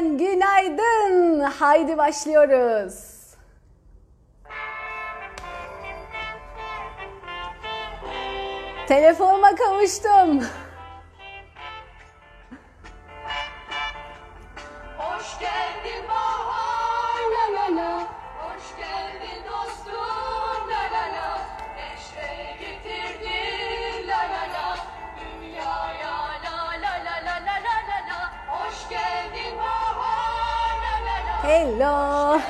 Yeniden günaydın. Haydi başlıyoruz. Telefonuma kavuştum. Alo.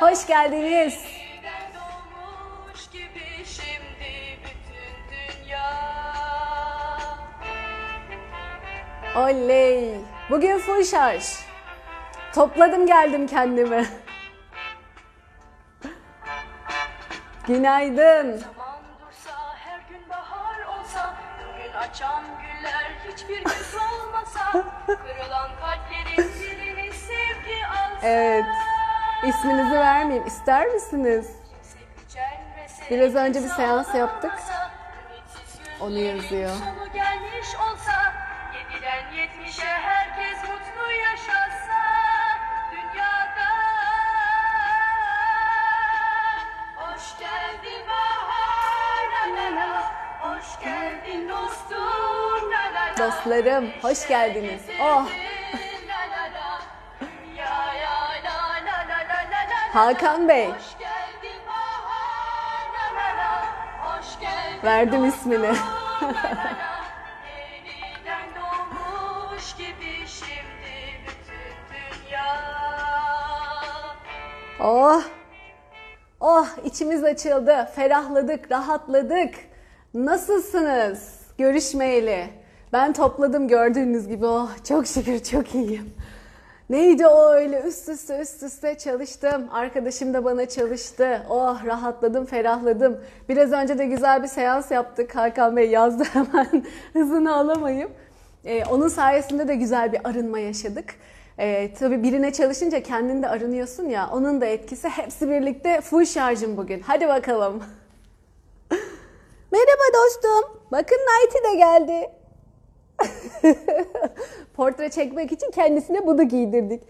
Hoş geldiniz. Oley. Bugün full şarj. Topladım geldim kendimi. Günaydın. Evet. İsminizi vermeyeyim. İster misiniz? Biraz önce bir seans yaptık. Onu yazıyor. Dostlarım, hoş geldiniz. Oh, gibi şimdi bütün dünya Oh. Oh içimiz açıldı. Ferahladık, rahatladık. Nasılsınız? Görüşmeyeli. Ben topladım gördüğünüz gibi. Oh çok şükür çok iyiyim. Neydi o öyle üst üste üst üste çalıştım. Arkadaşım da bana çalıştı. Oh rahatladım, ferahladım. Biraz önce de güzel bir seans yaptık. Hakan Bey yazdı hemen hızını alamayıp. Ee, onun sayesinde de güzel bir arınma yaşadık. Ee, tabii birine çalışınca kendin de arınıyorsun ya. Onun da etkisi hepsi birlikte full şarjım bugün. Hadi bakalım. Merhaba dostum. Bakın Nighty de geldi. Portre çekmek için kendisine bunu giydirdik.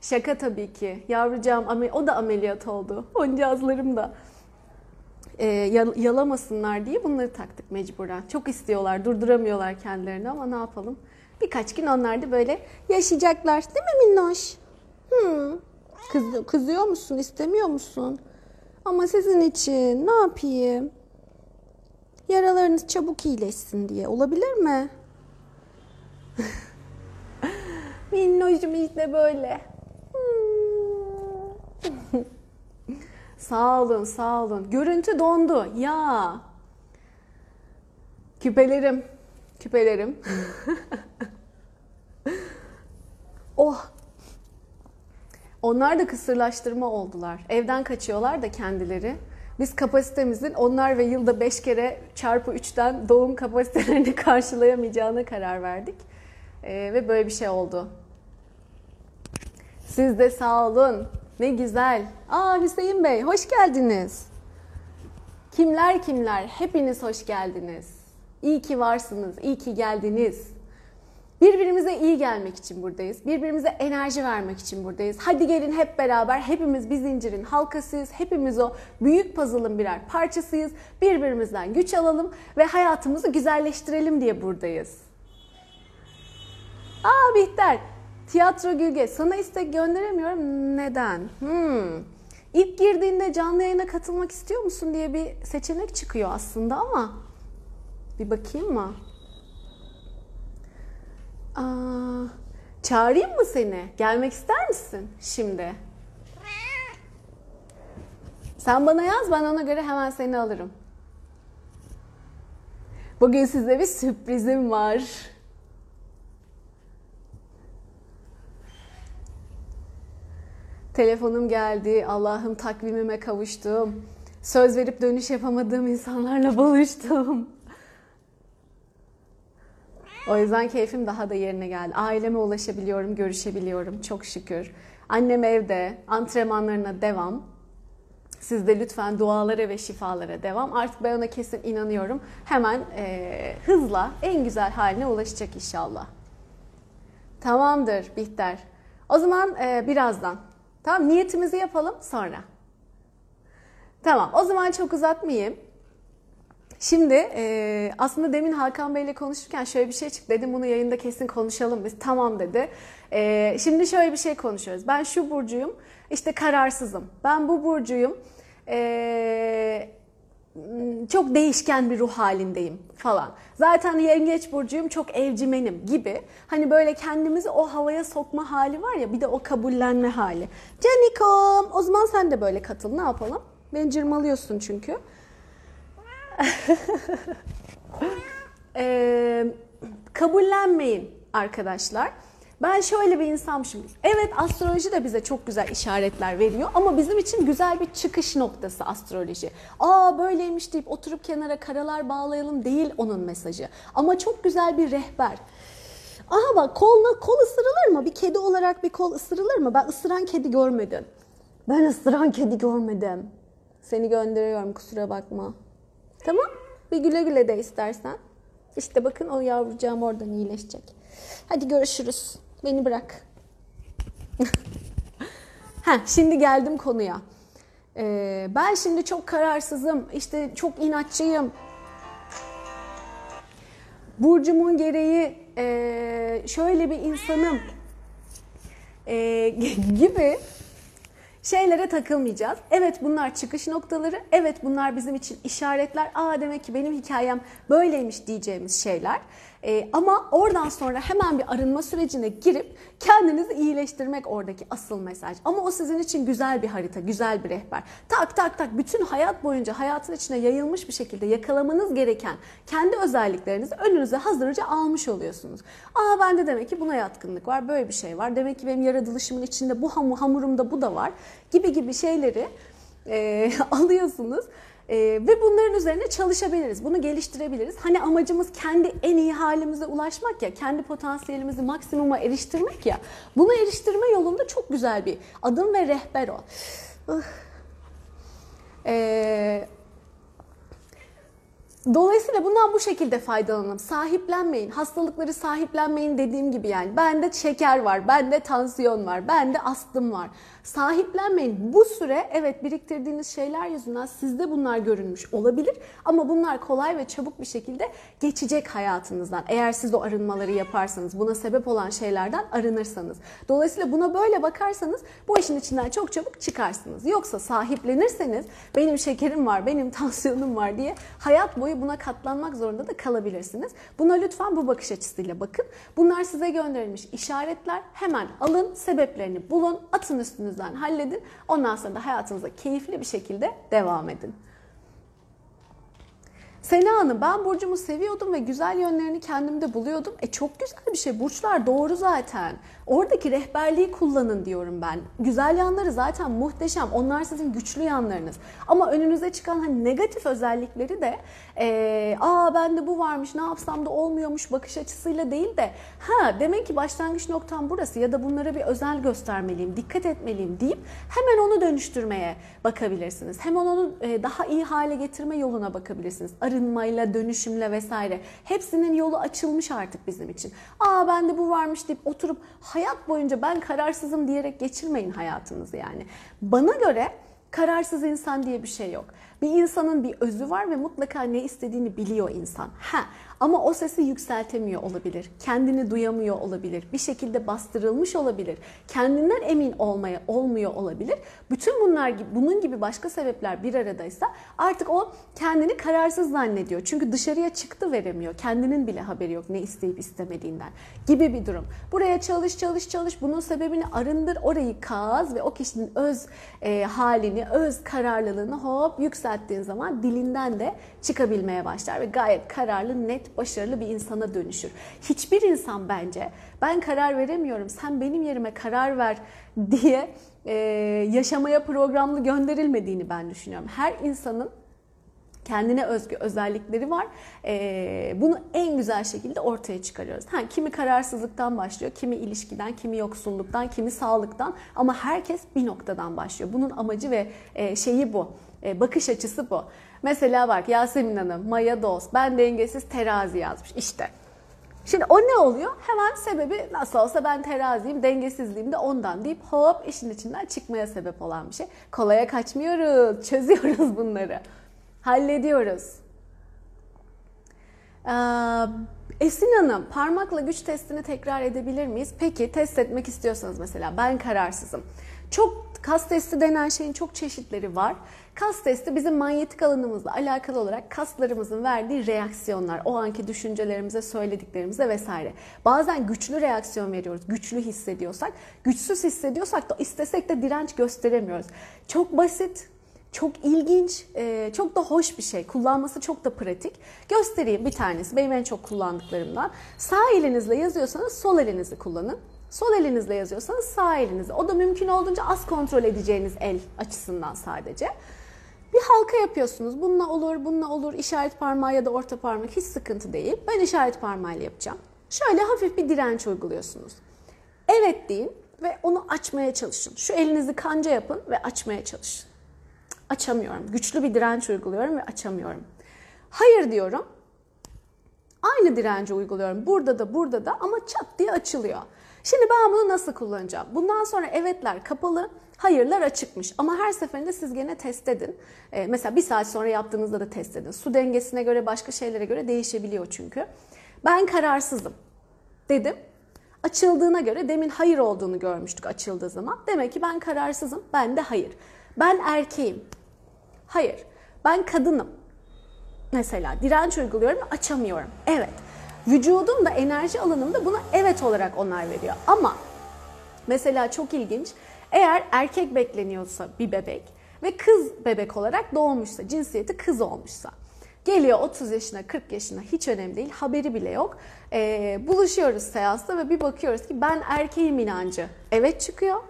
Şaka tabii ki. Yavrucağım o da ameliyat oldu. Oncazlarım da. Yal- yalamasınlar diye bunları taktık mecburen. Çok istiyorlar, durduramıyorlar kendilerini ama ne yapalım? Birkaç gün onlar da böyle yaşayacaklar. Değil mi Minnoş? Hmm. Kız, kızıyor musun, istemiyor musun? Ama sizin için ne yapayım? Yaralarınız çabuk iyileşsin diye. Olabilir mi? Minnoşum işte böyle. Sağ olun, sağ olun. Görüntü dondu. Ya. Küpelerim. Küpelerim. oh. Onlar da kısırlaştırma oldular. Evden kaçıyorlar da kendileri. Biz kapasitemizin onlar ve yılda 5 kere çarpı 3'ten doğum kapasitelerini karşılayamayacağına karar verdik. Ee, ve böyle bir şey oldu. Siz de sağ olun. Ne güzel. Aa Hüseyin Bey hoş geldiniz. Kimler kimler? Hepiniz hoş geldiniz. İyi ki varsınız, iyi ki geldiniz. Birbirimize iyi gelmek için buradayız. Birbirimize enerji vermek için buradayız. Hadi gelin hep beraber hepimiz bir zincirin halkasıyız. Hepimiz o büyük puzzle'ın birer parçasıyız. Birbirimizden güç alalım ve hayatımızı güzelleştirelim diye buradayız. Aa Bihter, Tiyatro Gülge sana istek gönderemiyorum. Neden? Hmm. İlk girdiğinde canlı yayına katılmak istiyor musun diye bir seçenek çıkıyor aslında ama bir bakayım mı? Aa, çağırayım mı seni? Gelmek ister misin şimdi? Sen bana yaz ben ona göre hemen seni alırım. Bugün size bir sürprizim var. Telefonum geldi. Allah'ım takvimime kavuştum. Söz verip dönüş yapamadığım insanlarla buluştum. O yüzden keyfim daha da yerine geldi. Aileme ulaşabiliyorum, görüşebiliyorum çok şükür. Annem evde, antrenmanlarına devam. Siz de lütfen dualara ve şifalara devam. Artık ben ona kesin inanıyorum. Hemen e, hızla en güzel haline ulaşacak inşallah. Tamamdır Bihter. O zaman e, birazdan. Tamam niyetimizi yapalım sonra. Tamam o zaman çok uzatmayayım. Şimdi e, aslında demin Hakan Bey ile konuşurken şöyle bir şey çıktı. Dedim bunu yayında kesin konuşalım biz. Tamam dedi. E, şimdi şöyle bir şey konuşuyoruz. Ben şu burcuyum. işte kararsızım. Ben bu burcuyum. E, çok değişken bir ruh halindeyim falan. Zaten yengeç burcuyum çok evcimenim gibi. Hani böyle kendimizi o havaya sokma hali var ya bir de o kabullenme hali. Canikom o zaman sen de böyle katıl ne yapalım? Beni cırmalıyorsun çünkü. Ee, kabullenmeyin arkadaşlar. Ben şöyle bir insanmışım. Evet astroloji de bize çok güzel işaretler veriyor ama bizim için güzel bir çıkış noktası astroloji. Aa böyleymiş deyip oturup kenara karalar bağlayalım değil onun mesajı. Ama çok güzel bir rehber. Aha bak koluna kol ısırılır mı? Bir kedi olarak bir kol ısırılır mı? Ben ısıran kedi görmedim. Ben ısıran kedi görmedim. Seni gönderiyorum kusura bakma. Tamam. Bir güle güle de istersen. İşte bakın o yavrucağım oradan iyileşecek. Hadi görüşürüz. Beni bırak. ha, şimdi geldim konuya. Ee, ben şimdi çok kararsızım. İşte çok inatçıyım. Burcumun gereği e, şöyle bir insanım e, gibi şeylere takılmayacağız. Evet bunlar çıkış noktaları. Evet bunlar bizim için işaretler. Aa demek ki benim hikayem böyleymiş diyeceğimiz şeyler. Ee, ama oradan sonra hemen bir arınma sürecine girip kendinizi iyileştirmek oradaki asıl mesaj. Ama o sizin için güzel bir harita, güzel bir rehber. Tak tak tak bütün hayat boyunca hayatın içine yayılmış bir şekilde yakalamanız gereken kendi özelliklerinizi önünüze hazırca almış oluyorsunuz. Aa bende demek ki buna yatkınlık var, böyle bir şey var. Demek ki benim yaratılışımın içinde bu hamurumda bu da var gibi gibi şeyleri e, alıyorsunuz. Ee, ve bunların üzerine çalışabiliriz. Bunu geliştirebiliriz. Hani amacımız kendi en iyi halimize ulaşmak ya, kendi potansiyelimizi maksimuma eriştirmek ya. Bunu eriştirme yolunda çok güzel bir adım ve rehber o. Ee, Dolayısıyla bundan bu şekilde faydalanalım. Sahiplenmeyin. Hastalıkları sahiplenmeyin dediğim gibi yani. Bende şeker var, bende tansiyon var, bende astım var. Sahiplenmeyin. Bu süre evet biriktirdiğiniz şeyler yüzünden sizde bunlar görünmüş olabilir. Ama bunlar kolay ve çabuk bir şekilde geçecek hayatınızdan. Eğer siz o arınmaları yaparsanız, buna sebep olan şeylerden arınırsanız. Dolayısıyla buna böyle bakarsanız bu işin içinden çok çabuk çıkarsınız. Yoksa sahiplenirseniz benim şekerim var, benim tansiyonum var diye hayat boyu buna katlanmak zorunda da kalabilirsiniz. Buna lütfen bu bakış açısıyla bakın. Bunlar size gönderilmiş işaretler. Hemen alın, sebeplerini bulun, atın üstünüzden halledin. Ondan sonra da hayatınıza keyifli bir şekilde devam edin. Sena Hanım ben burcumu seviyordum ve güzel yönlerini kendimde buluyordum. E çok güzel bir şey. Burçlar doğru zaten. Oradaki rehberliği kullanın diyorum ben. Güzel yanları zaten muhteşem. Onlar sizin güçlü yanlarınız. Ama önünüze çıkan hani negatif özellikleri de e, aa bende bu varmış ne yapsam da olmuyormuş bakış açısıyla değil de ha demek ki başlangıç noktam burası ya da bunlara bir özel göstermeliyim, dikkat etmeliyim deyip hemen onu dönüştürmeye bakabilirsiniz. Hemen onu e, daha iyi hale getirme yoluna bakabilirsiniz. Arınmayla, dönüşümle vesaire. Hepsinin yolu açılmış artık bizim için. Aa bende bu varmış deyip oturup hayat boyunca ben kararsızım diyerek geçirmeyin hayatınızı yani. Bana göre kararsız insan diye bir şey yok. Bir insanın bir özü var ve mutlaka ne istediğini biliyor insan. Ha, ama o sesi yükseltemiyor olabilir. Kendini duyamıyor olabilir. Bir şekilde bastırılmış olabilir. Kendinden emin olmaya olmuyor olabilir. Bütün bunlar bunun gibi başka sebepler bir aradaysa artık o kendini kararsız zannediyor. Çünkü dışarıya çıktı veremiyor. Kendinin bile haberi yok ne isteyip istemediğinden gibi bir durum. Buraya çalış çalış çalış bunun sebebini arındır. Orayı kaz ve o kişinin öz e, halini, öz kararlılığını hop yükselttiğin zaman dilinden de çıkabilmeye başlar ve gayet kararlı, net, başarılı bir insana dönüşür. Hiçbir insan bence ben karar veremiyorum, sen benim yerime karar ver diye e, yaşamaya programlı gönderilmediğini ben düşünüyorum. Her insanın kendine özgü özellikleri var. Ee, bunu en güzel şekilde ortaya çıkarıyoruz. Ha, kimi kararsızlıktan başlıyor, kimi ilişkiden, kimi yoksulluktan, kimi sağlıktan ama herkes bir noktadan başlıyor. Bunun amacı ve e, şeyi bu, e, bakış açısı bu. Mesela bak Yasemin Hanım, Maya Dost, ben dengesiz terazi yazmış. İşte Şimdi o ne oluyor? Hemen sebebi nasıl olsa ben teraziyim, dengesizliğim de ondan deyip hop işin içinden çıkmaya sebep olan bir şey. Kolaya kaçmıyoruz, çözüyoruz bunları. Hallediyoruz. Ee, Esin Hanım, parmakla güç testini tekrar edebilir miyiz? Peki test etmek istiyorsanız mesela ben kararsızım. Çok kas testi denen şeyin çok çeşitleri var. Kas testi bizim manyetik alanımızla alakalı olarak kaslarımızın verdiği reaksiyonlar, o anki düşüncelerimize, söylediklerimize vesaire. Bazen güçlü reaksiyon veriyoruz, güçlü hissediyorsak, güçsüz hissediyorsak da istesek de direnç gösteremiyoruz. Çok basit, çok ilginç, e, çok da hoş bir şey. Kullanması çok da pratik. Göstereyim bir tanesi. Benim en çok kullandıklarımdan. Sağ elinizle yazıyorsanız sol elinizi kullanın. Sol elinizle yazıyorsanız sağ elinizi. O da mümkün olduğunca az kontrol edeceğiniz el açısından sadece. Bir halka yapıyorsunuz. Bununla olur, bununla olur. İşaret parmağı ya da orta parmak hiç sıkıntı değil. Ben işaret parmağıyla yapacağım. Şöyle hafif bir direnç uyguluyorsunuz. Evet deyin ve onu açmaya çalışın. Şu elinizi kanca yapın ve açmaya çalışın. Açamıyorum. Güçlü bir direnç uyguluyorum ve açamıyorum. Hayır diyorum. Aynı direnci uyguluyorum. Burada da burada da ama çat diye açılıyor. Şimdi ben bunu nasıl kullanacağım? Bundan sonra evetler kapalı, hayırlar açıkmış. Ama her seferinde siz gene test edin. Ee, mesela bir saat sonra yaptığınızda da test edin. Su dengesine göre başka şeylere göre değişebiliyor çünkü. Ben kararsızım dedim. Açıldığına göre demin hayır olduğunu görmüştük açıldığı zaman. Demek ki ben kararsızım, ben de hayır. Ben erkeğim. Hayır. Ben kadınım. Mesela direnç uyguluyorum açamıyorum. Evet. Vücudum da enerji alanım da buna evet olarak onay veriyor. Ama mesela çok ilginç. Eğer erkek bekleniyorsa bir bebek ve kız bebek olarak doğmuşsa, cinsiyeti kız olmuşsa. Geliyor 30 yaşına, 40 yaşına hiç önemli değil. Haberi bile yok. Ee, buluşuyoruz seansta ve bir bakıyoruz ki ben erkeğim inancı evet çıkıyor.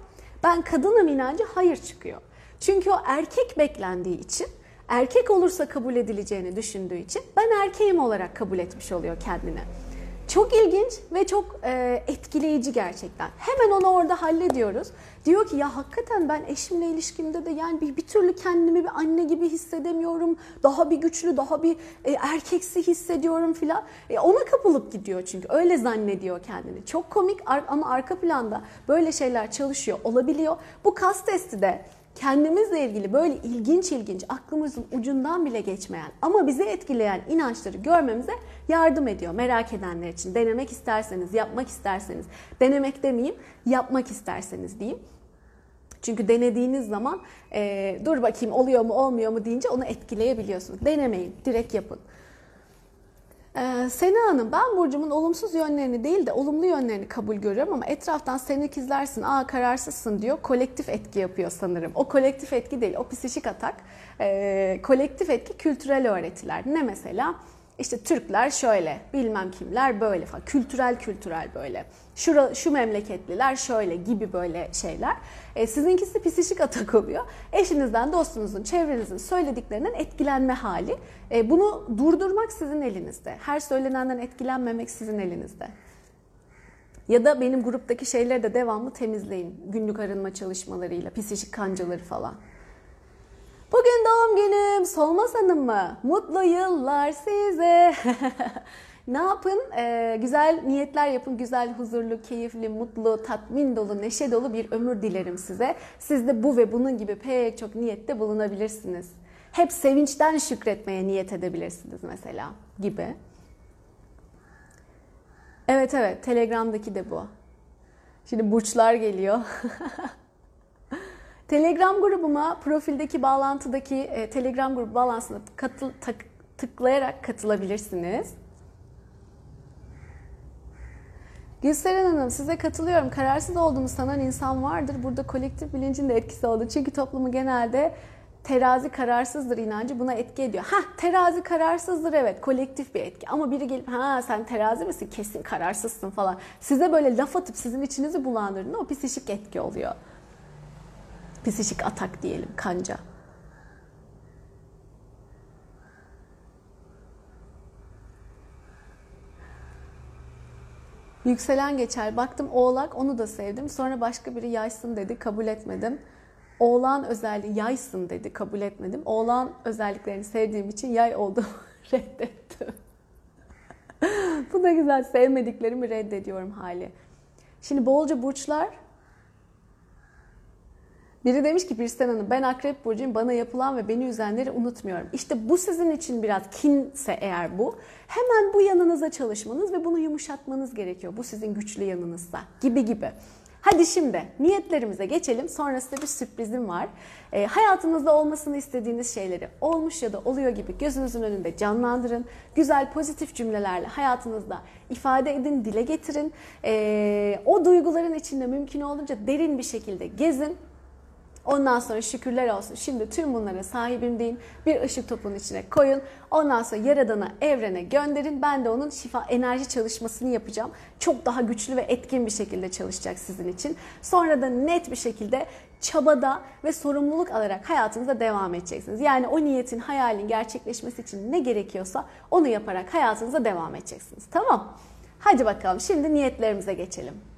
Ben kadınım inancı hayır çıkıyor. Çünkü o erkek beklendiği için, erkek olursa kabul edileceğini düşündüğü için ben erkeğim olarak kabul etmiş oluyor kendini. Çok ilginç ve çok e, etkileyici gerçekten. Hemen onu orada hallediyoruz. Diyor ki ya hakikaten ben eşimle ilişkimde de yani bir, bir türlü kendimi bir anne gibi hissedemiyorum. Daha bir güçlü, daha bir e, erkeksi hissediyorum filan. E, ona kapılıp gidiyor çünkü öyle zannediyor kendini. Çok komik ama arka planda böyle şeyler çalışıyor, olabiliyor. Bu kas testi de kendimizle ilgili böyle ilginç ilginç aklımızın ucundan bile geçmeyen ama bizi etkileyen inançları görmemize yardım ediyor merak edenler için. Denemek isterseniz, yapmak isterseniz, denemek demeyeyim, yapmak isterseniz diyeyim. Çünkü denediğiniz zaman e, dur bakayım oluyor mu olmuyor mu deyince onu etkileyebiliyorsunuz. Denemeyin, direkt yapın. Sena Hanım ben Burcu'mun olumsuz yönlerini değil de olumlu yönlerini kabul görüyorum ama etraftan seni ikizlersin, aa kararsızsın diyor. Kolektif etki yapıyor sanırım. O kolektif etki değil, o psikik atak. Ee, kolektif etki kültürel öğretiler. Ne mesela? İşte Türkler şöyle, bilmem kimler böyle falan. Kültürel kültürel böyle. Şu, şu memleketliler şöyle gibi böyle şeyler. E, sizinkisi psikik atak oluyor. Eşinizden, dostunuzun, çevrenizin söylediklerinden etkilenme hali. E, bunu durdurmak sizin elinizde. Her söylenenden etkilenmemek sizin elinizde. Ya da benim gruptaki şeyleri de devamlı temizleyin. Günlük arınma çalışmalarıyla, psikik kancaları falan. Bugün doğum günüm. Solmaz Hanım mı? Mutlu yıllar size. ne yapın? Ee, güzel niyetler yapın. Güzel, huzurlu, keyifli, mutlu, tatmin dolu, neşe dolu bir ömür dilerim size. Siz de bu ve bunun gibi pek çok niyette bulunabilirsiniz. Hep sevinçten şükretmeye niyet edebilirsiniz mesela gibi. Evet evet Telegram'daki de bu. Şimdi burçlar geliyor. Telegram grubuma profildeki bağlantıdaki e, Telegram grubu bağlantısına katıl, tak, tıklayarak katılabilirsiniz. Gülseren Hanım size katılıyorum. Kararsız olduğunu sanan insan vardır. Burada kolektif bilincin de etkisi oldu. Çünkü toplumu genelde terazi kararsızdır inancı buna etki ediyor. Ha terazi kararsızdır evet kolektif bir etki ama biri gelip ha sen terazi misin kesin kararsızsın falan. Size böyle laf atıp sizin içinizi bulandırdığında o psikik etki oluyor. Psikik atak diyelim kanca. Yükselen geçer. Baktım oğlak onu da sevdim. Sonra başka biri yaysın dedi kabul etmedim. Oğlan özelliği yaysın dedi kabul etmedim. Oğlan özelliklerini sevdiğim için yay oldum reddettim. Bu da güzel. Sevmediklerimi reddediyorum hali. Şimdi bolca burçlar. Biri demiş ki Birsen Hanım ben akrep burcuyum bana yapılan ve beni üzenleri unutmuyorum. İşte bu sizin için biraz kinse eğer bu. Hemen bu yanınıza çalışmanız ve bunu yumuşatmanız gerekiyor. Bu sizin güçlü yanınızsa gibi gibi. Hadi şimdi niyetlerimize geçelim. Sonrasında bir sürprizim var. E, hayatınızda olmasını istediğiniz şeyleri olmuş ya da oluyor gibi gözünüzün önünde canlandırın. Güzel pozitif cümlelerle hayatınızda ifade edin, dile getirin. E, o duyguların içinde mümkün olduğunca derin bir şekilde gezin. Ondan sonra şükürler olsun. Şimdi tüm bunlara sahibim deyin. Bir ışık topunun içine koyun. Ondan sonra yaradana, evrene gönderin. Ben de onun şifa enerji çalışmasını yapacağım. Çok daha güçlü ve etkin bir şekilde çalışacak sizin için. Sonra da net bir şekilde çabada ve sorumluluk alarak hayatınıza devam edeceksiniz. Yani o niyetin, hayalin gerçekleşmesi için ne gerekiyorsa onu yaparak hayatınıza devam edeceksiniz. Tamam? Hadi bakalım şimdi niyetlerimize geçelim.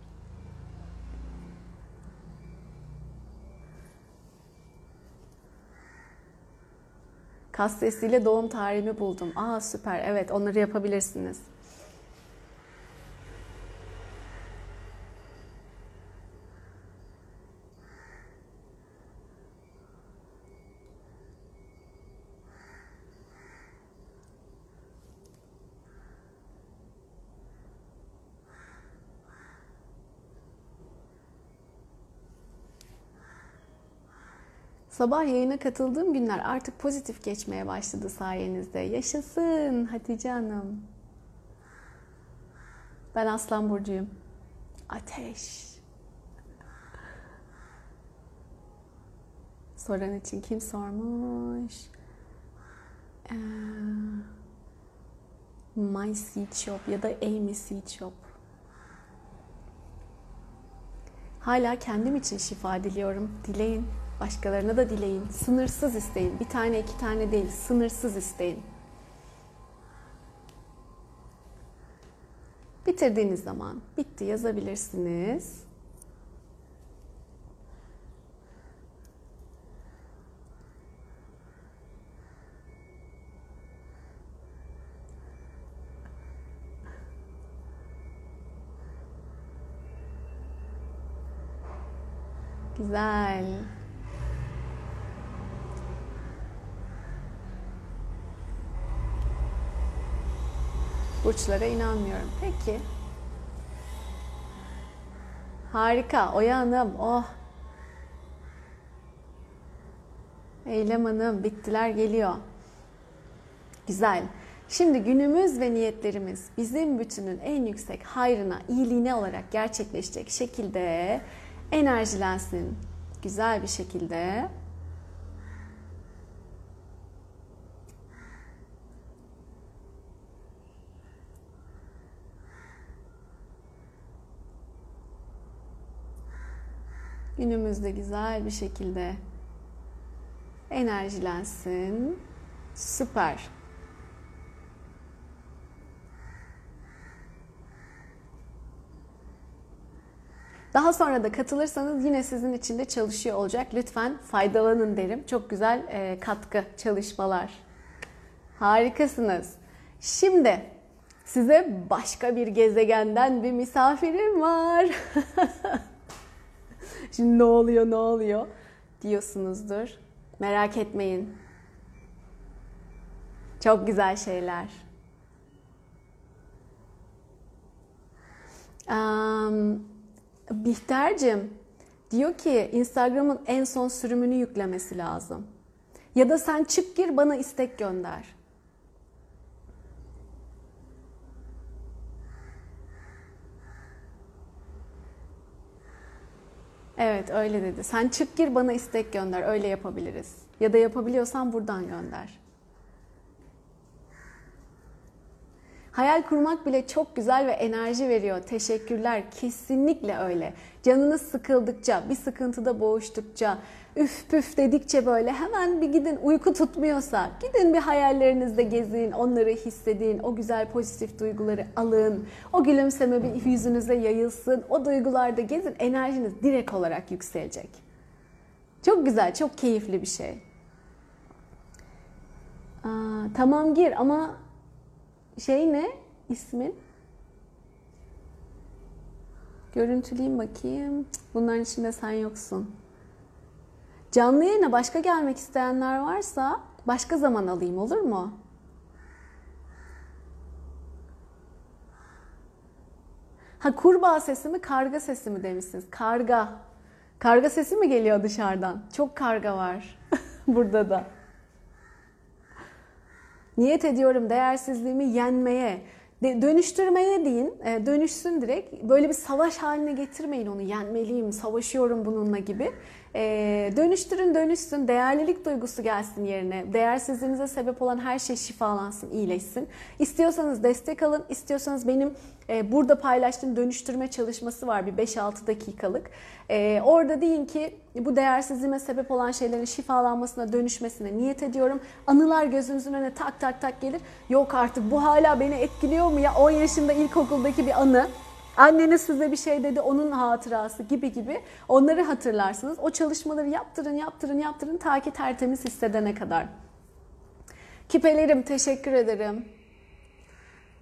Kas sesiyle doğum tarihimi buldum. Aa süper. Evet onları yapabilirsiniz. Sabah yayına katıldığım günler artık pozitif geçmeye başladı sayenizde. Yaşasın Hatice Hanım. Ben Aslan Burcu'yum. Ateş. Soran için kim sormuş? Ee, My Seed Shop ya da Amy Seed Shop. Hala kendim için şifa diliyorum. Dileyin. Başkalarına da dileyin. Sınırsız isteyin. Bir tane iki tane değil. Sınırsız isteyin. Bitirdiğiniz zaman bitti yazabilirsiniz. Güzel. Burçlara inanmıyorum. Peki. Harika. Oya Hanım. Oh. Eylem Hanım. Bittiler geliyor. Güzel. Şimdi günümüz ve niyetlerimiz bizim bütünün en yüksek hayrına, iyiliğine olarak gerçekleşecek şekilde enerjilensin. Güzel bir şekilde. Günümüzde güzel bir şekilde enerjilensin. Süper. Daha sonra da katılırsanız yine sizin için de çalışıyor olacak. Lütfen faydalanın derim. Çok güzel e, katkı çalışmalar. Harikasınız. Şimdi size başka bir gezegenden bir misafirim var. Şimdi ne oluyor ne oluyor diyorsunuzdur. Merak etmeyin. Çok güzel şeyler. Um, Bihter'cim diyor ki Instagram'ın en son sürümünü yüklemesi lazım. Ya da sen çık gir bana istek gönder. Evet öyle dedi. Sen çık gir bana istek gönder. Öyle yapabiliriz. Ya da yapabiliyorsan buradan gönder. Hayal kurmak bile çok güzel ve enerji veriyor. Teşekkürler. Kesinlikle öyle. Canınız sıkıldıkça, bir sıkıntıda boğuştukça, üf püf dedikçe böyle hemen bir gidin uyku tutmuyorsa gidin bir hayallerinizde gezin, onları hissedin, o güzel pozitif duyguları alın. O gülümseme bir yüzünüze yayılsın. O duygularda gezin, enerjiniz direkt olarak yükselecek. Çok güzel, çok keyifli bir şey. Aa, tamam gir ama şey ne? ismin? Görüntüleyeyim bakayım. Bunların içinde sen yoksun. Canlı yayına başka gelmek isteyenler varsa başka zaman alayım olur mu? Ha kurbağa sesi mi karga sesi mi demişsiniz? Karga. Karga sesi mi geliyor dışarıdan? Çok karga var burada da. Niyet ediyorum değersizliğimi yenmeye, dönüştürmeye deyin, e, dönüşsün direkt. Böyle bir savaş haline getirmeyin onu, yenmeliyim, savaşıyorum bununla gibi. E, dönüştürün, dönüşsün, değerlilik duygusu gelsin yerine. Değersizliğinize sebep olan her şey şifalansın, iyileşsin. İstiyorsanız destek alın, istiyorsanız benim burada paylaştığım dönüştürme çalışması var bir 5-6 dakikalık. E, orada deyin ki bu değersizliğime sebep olan şeylerin şifalanmasına, dönüşmesine niyet ediyorum. Anılar gözünüzün önüne tak tak tak gelir. Yok artık bu hala beni etkiliyor mu ya 10 yaşında ilkokuldaki bir anı. Anneniz size bir şey dedi, onun hatırası gibi gibi onları hatırlarsınız. O çalışmaları yaptırın, yaptırın, yaptırın ta ki tertemiz hissedene kadar. Küpelerim teşekkür ederim.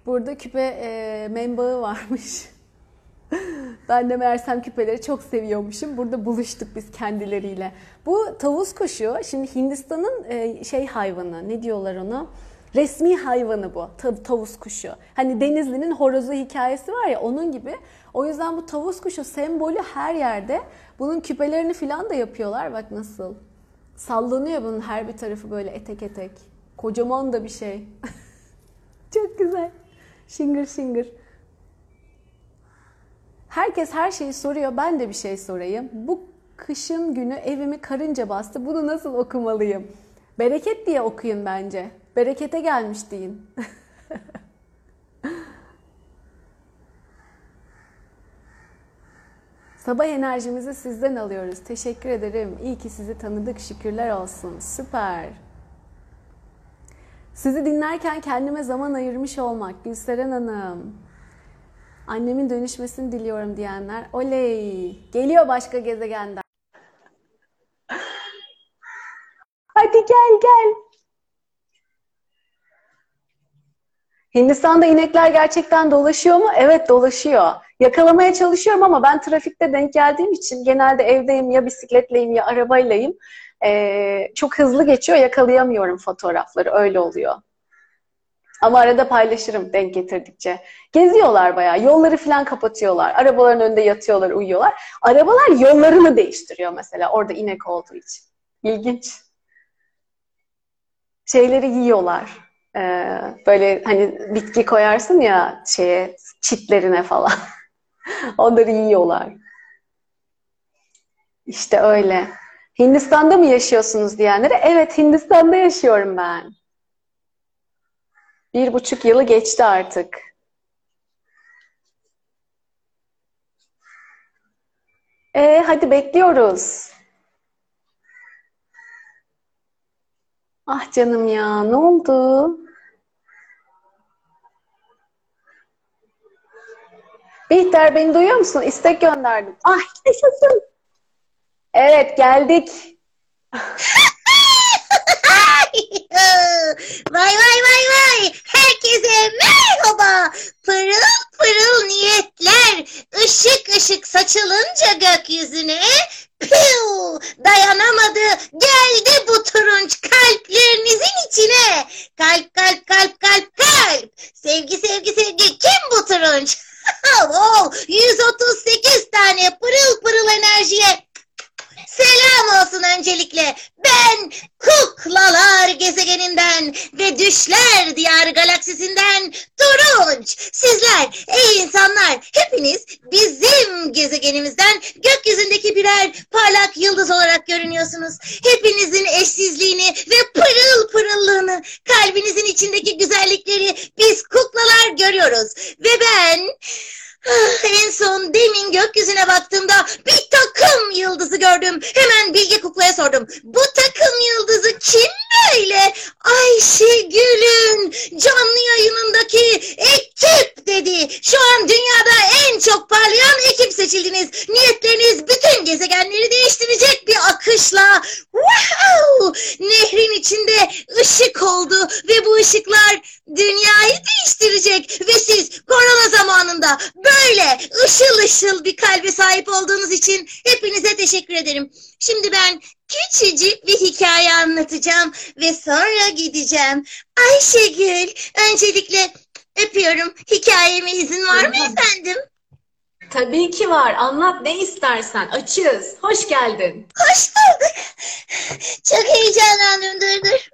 Burada küpe e, menbaı varmış. Ben de meğersem küpeleri çok seviyormuşum. Burada buluştuk biz kendileriyle. Bu tavus kuşu şimdi Hindistan'ın e, şey hayvanı ne diyorlar ona? Resmi hayvanı bu ta- tavus kuşu. Hani Denizli'nin horozu hikayesi var ya onun gibi. O yüzden bu tavus kuşu sembolü her yerde. Bunun küpelerini falan da yapıyorlar. Bak nasıl. Sallanıyor bunun her bir tarafı böyle etek etek. Kocaman da bir şey. Çok güzel. Şıngır şıngır. Herkes her şeyi soruyor. Ben de bir şey sorayım. Bu kışın günü evimi karınca bastı. Bunu nasıl okumalıyım? Bereket diye okuyun bence. Berekete gelmiş deyin. Sabah enerjimizi sizden alıyoruz. Teşekkür ederim. İyi ki sizi tanıdık. Şükürler olsun. Süper. Sizi dinlerken kendime zaman ayırmış olmak. Gülseren Hanım. Annemin dönüşmesini diliyorum diyenler. Oley! Geliyor başka gezegenden. Hadi gel gel. Hindistan'da inekler gerçekten dolaşıyor mu? Evet dolaşıyor. Yakalamaya çalışıyorum ama ben trafikte denk geldiğim için genelde evdeyim ya bisikletleyim ya arabaylayım. Ee, çok hızlı geçiyor yakalayamıyorum fotoğrafları öyle oluyor. Ama arada paylaşırım denk getirdikçe. Geziyorlar bayağı. Yolları falan kapatıyorlar. Arabaların önünde yatıyorlar, uyuyorlar. Arabalar yollarını değiştiriyor mesela orada inek olduğu için. İlginç. Şeyleri yiyorlar. Ee, böyle hani bitki koyarsın ya şeye çitlerine falan. Onları yiyorlar. İşte öyle. Hindistan'da mı yaşıyorsunuz diyenlere? Evet Hindistan'da yaşıyorum ben. Bir buçuk yılı geçti artık. E hadi bekliyoruz. Ah canım ya ne oldu? Bihter beni duyuyor musun? İstek gönderdim. Ah yaşasın. Evet geldik. vay vay vay vay. Herkese merhaba. Pırıl pırıl niyetler ışık ışık saçılınca gökyüzüne piu dayanamadı geldi bu turunç kalplerinizin içine. Kalp kalp kalp kalp kalp. Sevgi sevgi sevgi kim bu turunç? oh, 138 tane pırıl pırıl enerjiye Selam olsun öncelikle. Ben Kuklalar gezegeninden ve Düşler Diyar galaksisinden Turunç. Sizler ey insanlar hepiniz bizim gezegenimizden gökyüzündeki birer parlak yıldız olarak görünüyorsunuz. Hepinizin eşsizliğini ve pırıl pırıllığını kalbinizin içindeki güzellikleri biz kuklalar görüyoruz. Ve ben En son demin gökyüzüne baktığımda bir takım yıldızı gördüm. Hemen Bilge Kukla'ya sordum. Bu takım yıldızı kim böyle? Ayşegül'ün canlı yayınındaki Türk dedi. Şu an dünyada en çok parlayan ekip seçildiniz. Niyetleriniz bütün gezegenleri değiştirecek bir akışla. Wow! Nehrin içinde ışık oldu ve bu ışıklar dünyayı değiştirecek. Ve siz korona zamanında böyle ışıl ışıl bir kalbe sahip olduğunuz için hepinize teşekkür ederim. Şimdi ben küçücük bir hikaye anlatacağım ve sonra gideceğim. Ayşegül, öncelikle öpüyorum. Hikayeme izin var mı efendim? Tabii ki var. Anlat ne istersen. Açığız. Hoş geldin. Hoş bulduk. Çok heyecanlandım dur dur.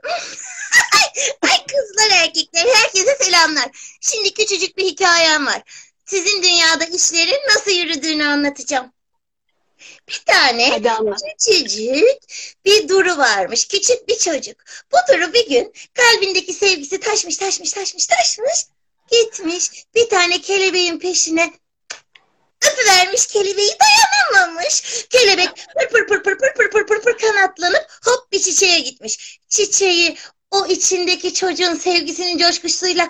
Ay kızlar erkekler herkese selamlar. Şimdi küçücük bir hikayem var. Sizin dünyada işlerin nasıl yürüdüğünü anlatacağım. Bir tane küçücük bir Duru varmış. Küçük bir çocuk. Bu Duru bir gün kalbindeki sevgisi taşmış taşmış taşmış taşmış. Gitmiş bir tane kelebeğin peşine öpüvermiş kelebeği dayanamamış. Kelebek pır pır pır pır pır pır pır pır pır kanatlanıp hop bir çiçeğe gitmiş. Çiçeği o içindeki çocuğun sevgisinin coşkusuyla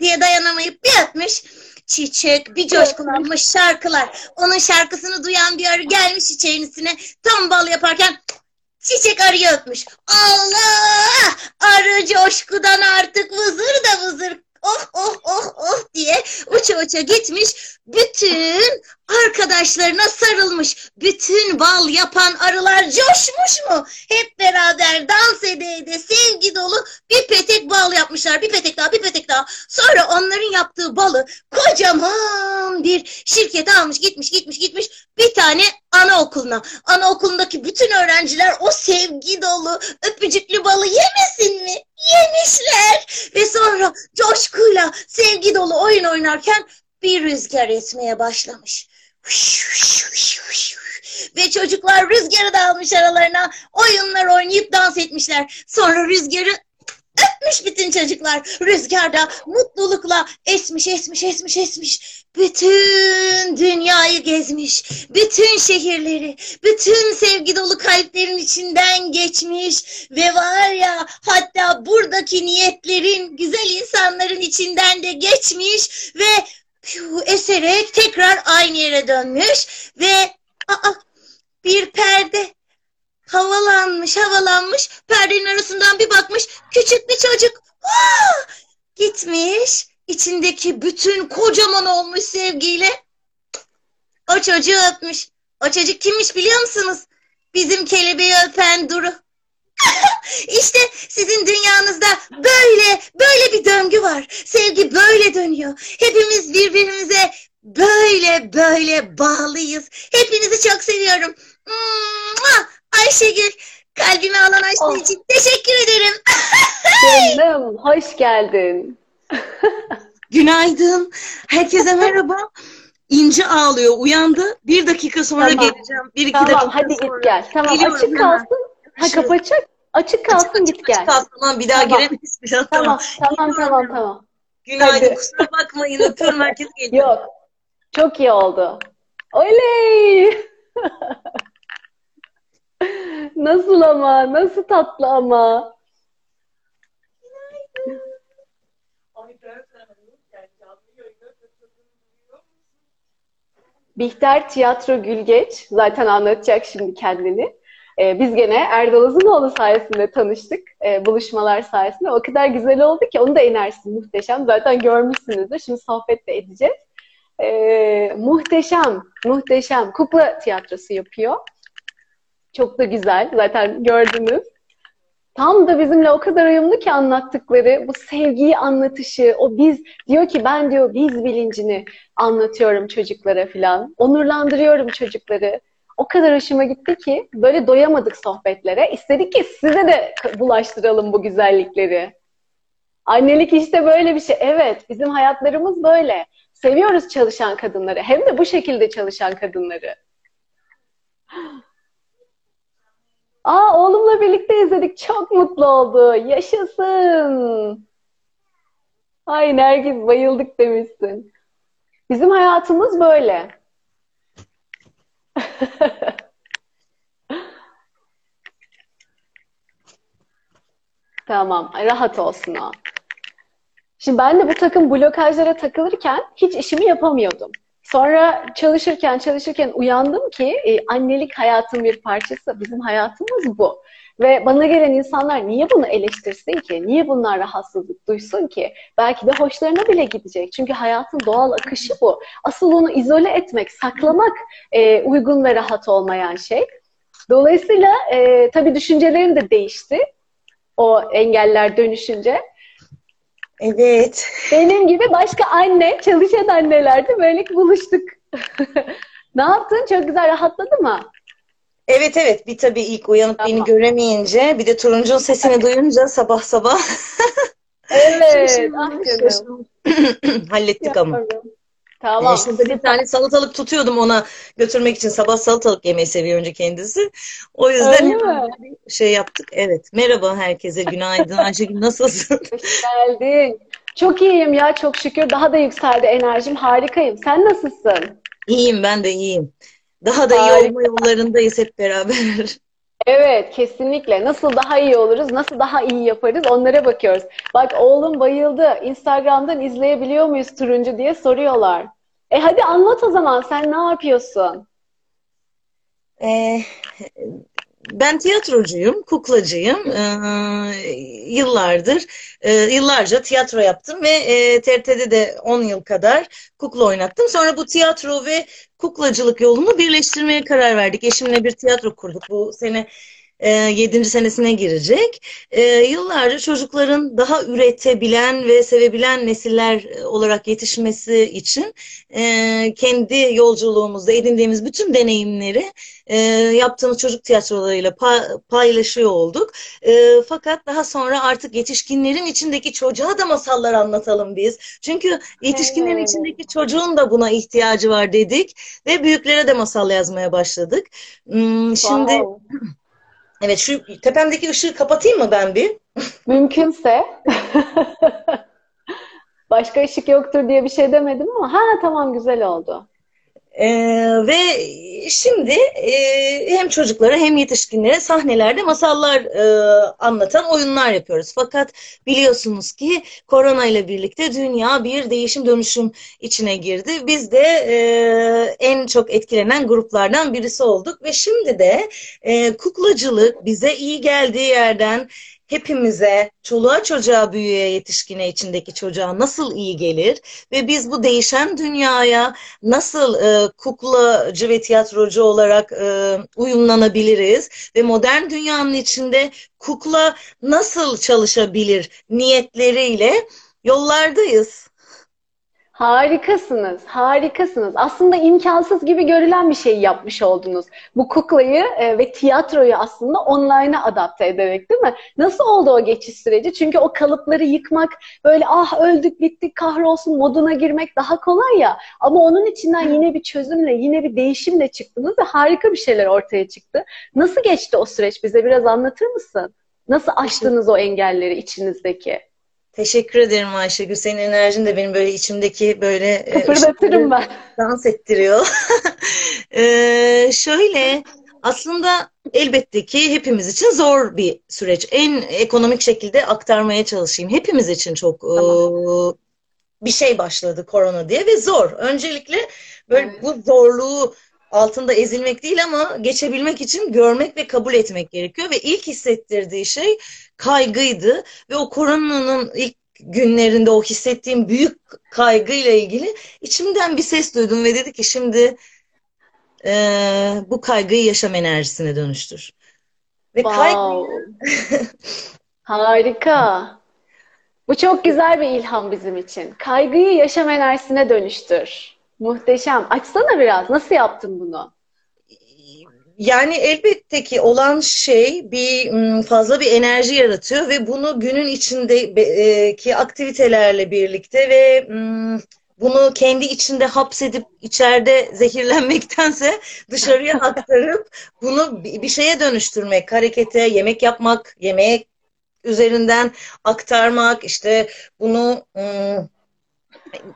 diye dayanamayıp bir atmış. Çiçek bir coşkulanmış şarkılar. Onun şarkısını duyan bir arı gelmiş çiçeğin üstüne tam bal yaparken çiçek arıyı öpmüş. Allah! Arı coşkudan artık vızır da vızır oh oh oh oh diye uça uça gitmiş. Bütün arkadaşlarına sarılmış. Bütün bal yapan arılar coşmuş mu? Hep beraber dans ede ede sevgi dolu bir petek bal yapmışlar. Bir petek daha bir petek daha. Sonra onların yaptığı balı kocaman bir şirkete almış gitmiş gitmiş gitmiş bir tane anaokuluna. Anaokulundaki bütün öğrenciler o sevgi dolu öpücüklü balı yemesin mi? Yemişler. Ve sonra coşkuyla sevgi dolu oyun oynarken bir rüzgar esmeye başlamış. Ve çocuklar rüzgarı da almış aralarına. Oyunlar oynayıp dans etmişler. Sonra rüzgarı öpmüş bütün çocuklar. Rüzgarda mutlulukla esmiş esmiş esmiş esmiş. Bütün dünyayı gezmiş. Bütün şehirleri, bütün sevgi dolu kalplerin içinden geçmiş. Ve var ya hatta buradaki niyetlerin, güzel insanların içinden de geçmiş. Ve piu, eserek tekrar aynı yere dönmüş. Ve aa, bir perde havalanmış havalanmış perdenin arasından bir bakmış küçük bir çocuk Aa! gitmiş içindeki bütün kocaman olmuş sevgiyle o çocuğu öpmüş. O çocuk kimmiş biliyor musunuz? Bizim kelebeği öpen Duru. işte sizin dünyanızda böyle böyle bir döngü var. Sevgi böyle dönüyor. Hepimiz birbirimize böyle böyle bağlıyız. Hepinizi çok seviyorum. Mua! Ayşegül kalbimi alan açtığı Oh. için teşekkür ederim. Canım, hoş geldin. Günaydın. Herkese merhaba. İnci ağlıyor. Uyandı. Bir dakika sonra Tamam. geleceğim. Bir iki Tamam, dakika hadi sonra. git gel. Tamam, Geliyorum açık hemen. kalsın. Ha kapı açık. Açık kalsın git gel. Tamam, tamam bir daha Tamam. giremeyiz. Bir daha, Tamam, tamam, tamam, tamam. Günaydın. Hadi. Kusura bakmayın. Öpüyorum herkese geliyor. Yok. Çok iyi oldu. Oley! Nasıl ama? Nasıl tatlı ama? Bihter Tiyatro Gülgeç zaten anlatacak şimdi kendini. Ee, biz gene Erdal Uzunoğlu sayesinde tanıştık. Ee, buluşmalar sayesinde. O kadar güzel oldu ki onu da inersin muhteşem. Zaten görmüşsünüzdür. Şimdi sohbet de edeceğiz. Ee, muhteşem, muhteşem. Kukla tiyatrosu yapıyor. Çok da güzel. Zaten gördünüz. Tam da bizimle o kadar uyumlu ki anlattıkları, bu sevgiyi anlatışı, o biz, diyor ki ben diyor biz bilincini anlatıyorum çocuklara filan. Onurlandırıyorum çocukları. O kadar hoşuma gitti ki böyle doyamadık sohbetlere. İstedik ki size de bulaştıralım bu güzellikleri. Annelik işte böyle bir şey. Evet, bizim hayatlarımız böyle. Seviyoruz çalışan kadınları. Hem de bu şekilde çalışan kadınları. Aa oğlumla birlikte izledik. Çok mutlu oldu. Yaşasın. Ay Nergis bayıldık demişsin. Bizim hayatımız böyle. Tamam, rahat olsun o. Şimdi ben de bu takım blokajlara takılırken hiç işimi yapamıyordum. Sonra çalışırken çalışırken uyandım ki e, annelik hayatın bir parçası. Bizim hayatımız bu. Ve bana gelen insanlar niye bunu eleştirsin ki? Niye bunlar rahatsızlık duysun ki? Belki de hoşlarına bile gidecek. Çünkü hayatın doğal akışı bu. Asıl onu izole etmek, saklamak e, uygun ve rahat olmayan şey. Dolayısıyla e, tabii düşüncelerim de değişti. O engeller dönüşünce. Evet. Benim gibi başka anne, çalışan anneler de böyle buluştuk. ne yaptın? Çok güzel rahatladı mı? Evet evet bir tabii ilk uyanıp Tamam. beni göremeyince bir de Turuncu'nun sesini duyunca sabah sabah Evet. ah canım. hallettik ama. Tamam. Şurada bir tane salatalık tutuyordum ona götürmek için. Sabah salatalık yemeyi seviyor önce kendisi. O yüzden şey yaptık. Evet. Merhaba herkese. Günaydın. Ayşegül nasılsın? Hoş geldin. Çok iyiyim ya çok şükür. Daha da yükseldi enerjim. Harikayım. Sen nasılsın? İyiyim ben de iyiyim. Daha da iyi Harika. olma yollarındayız hep beraber. Evet, kesinlikle. Nasıl daha iyi oluruz, nasıl daha iyi yaparız onlara bakıyoruz. Bak oğlum bayıldı. Instagram'dan izleyebiliyor muyuz turuncu diye soruyorlar. E hadi anlat o zaman sen ne yapıyorsun? Ee, ben tiyatrocuyum, kuklacıyım. Ee, yıllardır, e, yıllarca tiyatro yaptım ve e, TRT'de de 10 yıl kadar kukla oynattım. Sonra bu tiyatro ve kuklacılık yolunu birleştirmeye karar verdik. Eşimle bir tiyatro kurduk. Bu sene e, 7. senesine girecek. E, yıllarca çocukların daha üretebilen ve sevebilen nesiller e, olarak yetişmesi için e, kendi yolculuğumuzda edindiğimiz bütün deneyimleri e, yaptığımız çocuk tiyatrolarıyla pa- paylaşıyor olduk. E, fakat daha sonra artık yetişkinlerin içindeki çocuğa da masallar anlatalım biz. Çünkü yetişkinlerin Evet. içindeki çocuğun da buna ihtiyacı var dedik ve büyüklere de masal yazmaya başladık. Hmm, şimdi Wow. evet şu tepemdeki ışığı kapatayım mı ben bir? Mümkünse. Başka ışık yoktur diye bir şey demedim ama ha tamam güzel oldu. Ee, ve şimdi e, hem çocuklara hem yetişkinlere sahnelerde masallar e, anlatan oyunlar yapıyoruz. Fakat biliyorsunuz ki korona ile birlikte dünya bir değişim dönüşüm içine girdi. Biz de e, en çok etkilenen gruplardan birisi olduk ve şimdi de e, kuklacılık bize iyi geldiği yerden hepimize, çoluğa çocuğa, büyüğe, yetişkine, içindeki çocuğa nasıl iyi gelir ve biz bu değişen dünyaya nasıl e, kuklacı ve tiyatrocu olarak e, uyumlanabiliriz ve modern dünyanın içinde kukla nasıl çalışabilir niyetleriyle yollardayız. Harikasınız, harikasınız. Aslında imkansız gibi görülen bir şey yapmış oldunuz. Bu kuklayı e, ve tiyatroyu aslında online'a adapte ederek değil mi? Nasıl oldu o geçiş süreci? Çünkü o kalıpları yıkmak, böyle ah öldük bittik kahrolsun moduna girmek daha kolay ya. Ama onun içinden yine bir çözümle, yine bir değişimle çıktınız ve harika bir şeyler ortaya çıktı. Nasıl geçti o süreç? Bize biraz anlatır mısın? Nasıl aştınız o engelleri içinizdeki? Teşekkür ederim Ayşegül. Senin enerjin de benim böyle içimdeki böyle e, Kıpırdatırım ben. dans ettiriyor. Ee, şöyle aslında elbette ki hepimiz için zor bir süreç. En ekonomik şekilde aktarmaya çalışayım. Hepimiz için çok Tamam. e, bir şey başladı korona diye ve zor. Öncelikle böyle Evet. bu zorluğu altında ezilmek değil ama geçebilmek için görmek ve kabul etmek gerekiyor ve ilk hissettirdiği şey kaygıydı ve o koronanın ilk günlerinde o hissettiğim büyük kaygıyla ilgili içimden bir ses duydum ve dedi ki şimdi e, bu kaygıyı yaşam enerjisine dönüştür. Ve Wow. Harika. Bu çok güzel bir ilham bizim için. Kaygıyı yaşam enerjisine dönüştür. Muhteşem. Açsana biraz. Nasıl yaptın bunu? Yani elbette ki olan şey bir fazla bir enerji yaratıyor ve bunu günün içindeki aktivitelerle birlikte ve bunu kendi içinde hapsedip içeride zehirlenmektense dışarıya aktarıp bunu bi- bir şeye dönüştürmek, harekete, yemek yapmak, yemek üzerinden aktarmak, işte bunu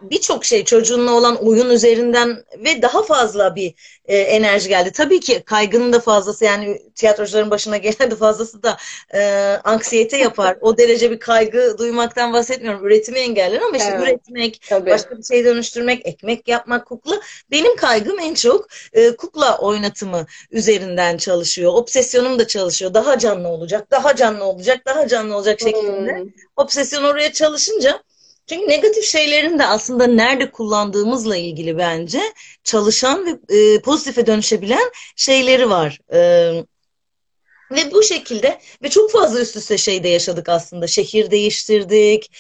birçok şey çocuğunla olan oyun üzerinden ve daha fazla bir e, enerji geldi. Tabii ki kaygının da fazlası yani tiyatrocuların başına gelen de fazlası da e, anksiyete yapar. O derece bir kaygı duymaktan bahsetmiyorum. Üretimi engeller ama işte Evet. üretmek, Tabii. başka bir şey dönüştürmek, ekmek yapmak, kukla. Benim kaygım en çok e, kukla oynatımı üzerinden çalışıyor. Obsesyonum da çalışıyor. Daha canlı olacak, daha canlı olacak, daha canlı olacak şeklinde. Hmm. Obsesyon oraya çalışınca çünkü negatif şeylerin de aslında nerede kullandığımızla ilgili bence çalışan ve e, pozitife dönüşebilen şeyleri var. E, ve bu şekilde ve çok fazla üst üste şeyde yaşadık aslında. Şehir değiştirdik.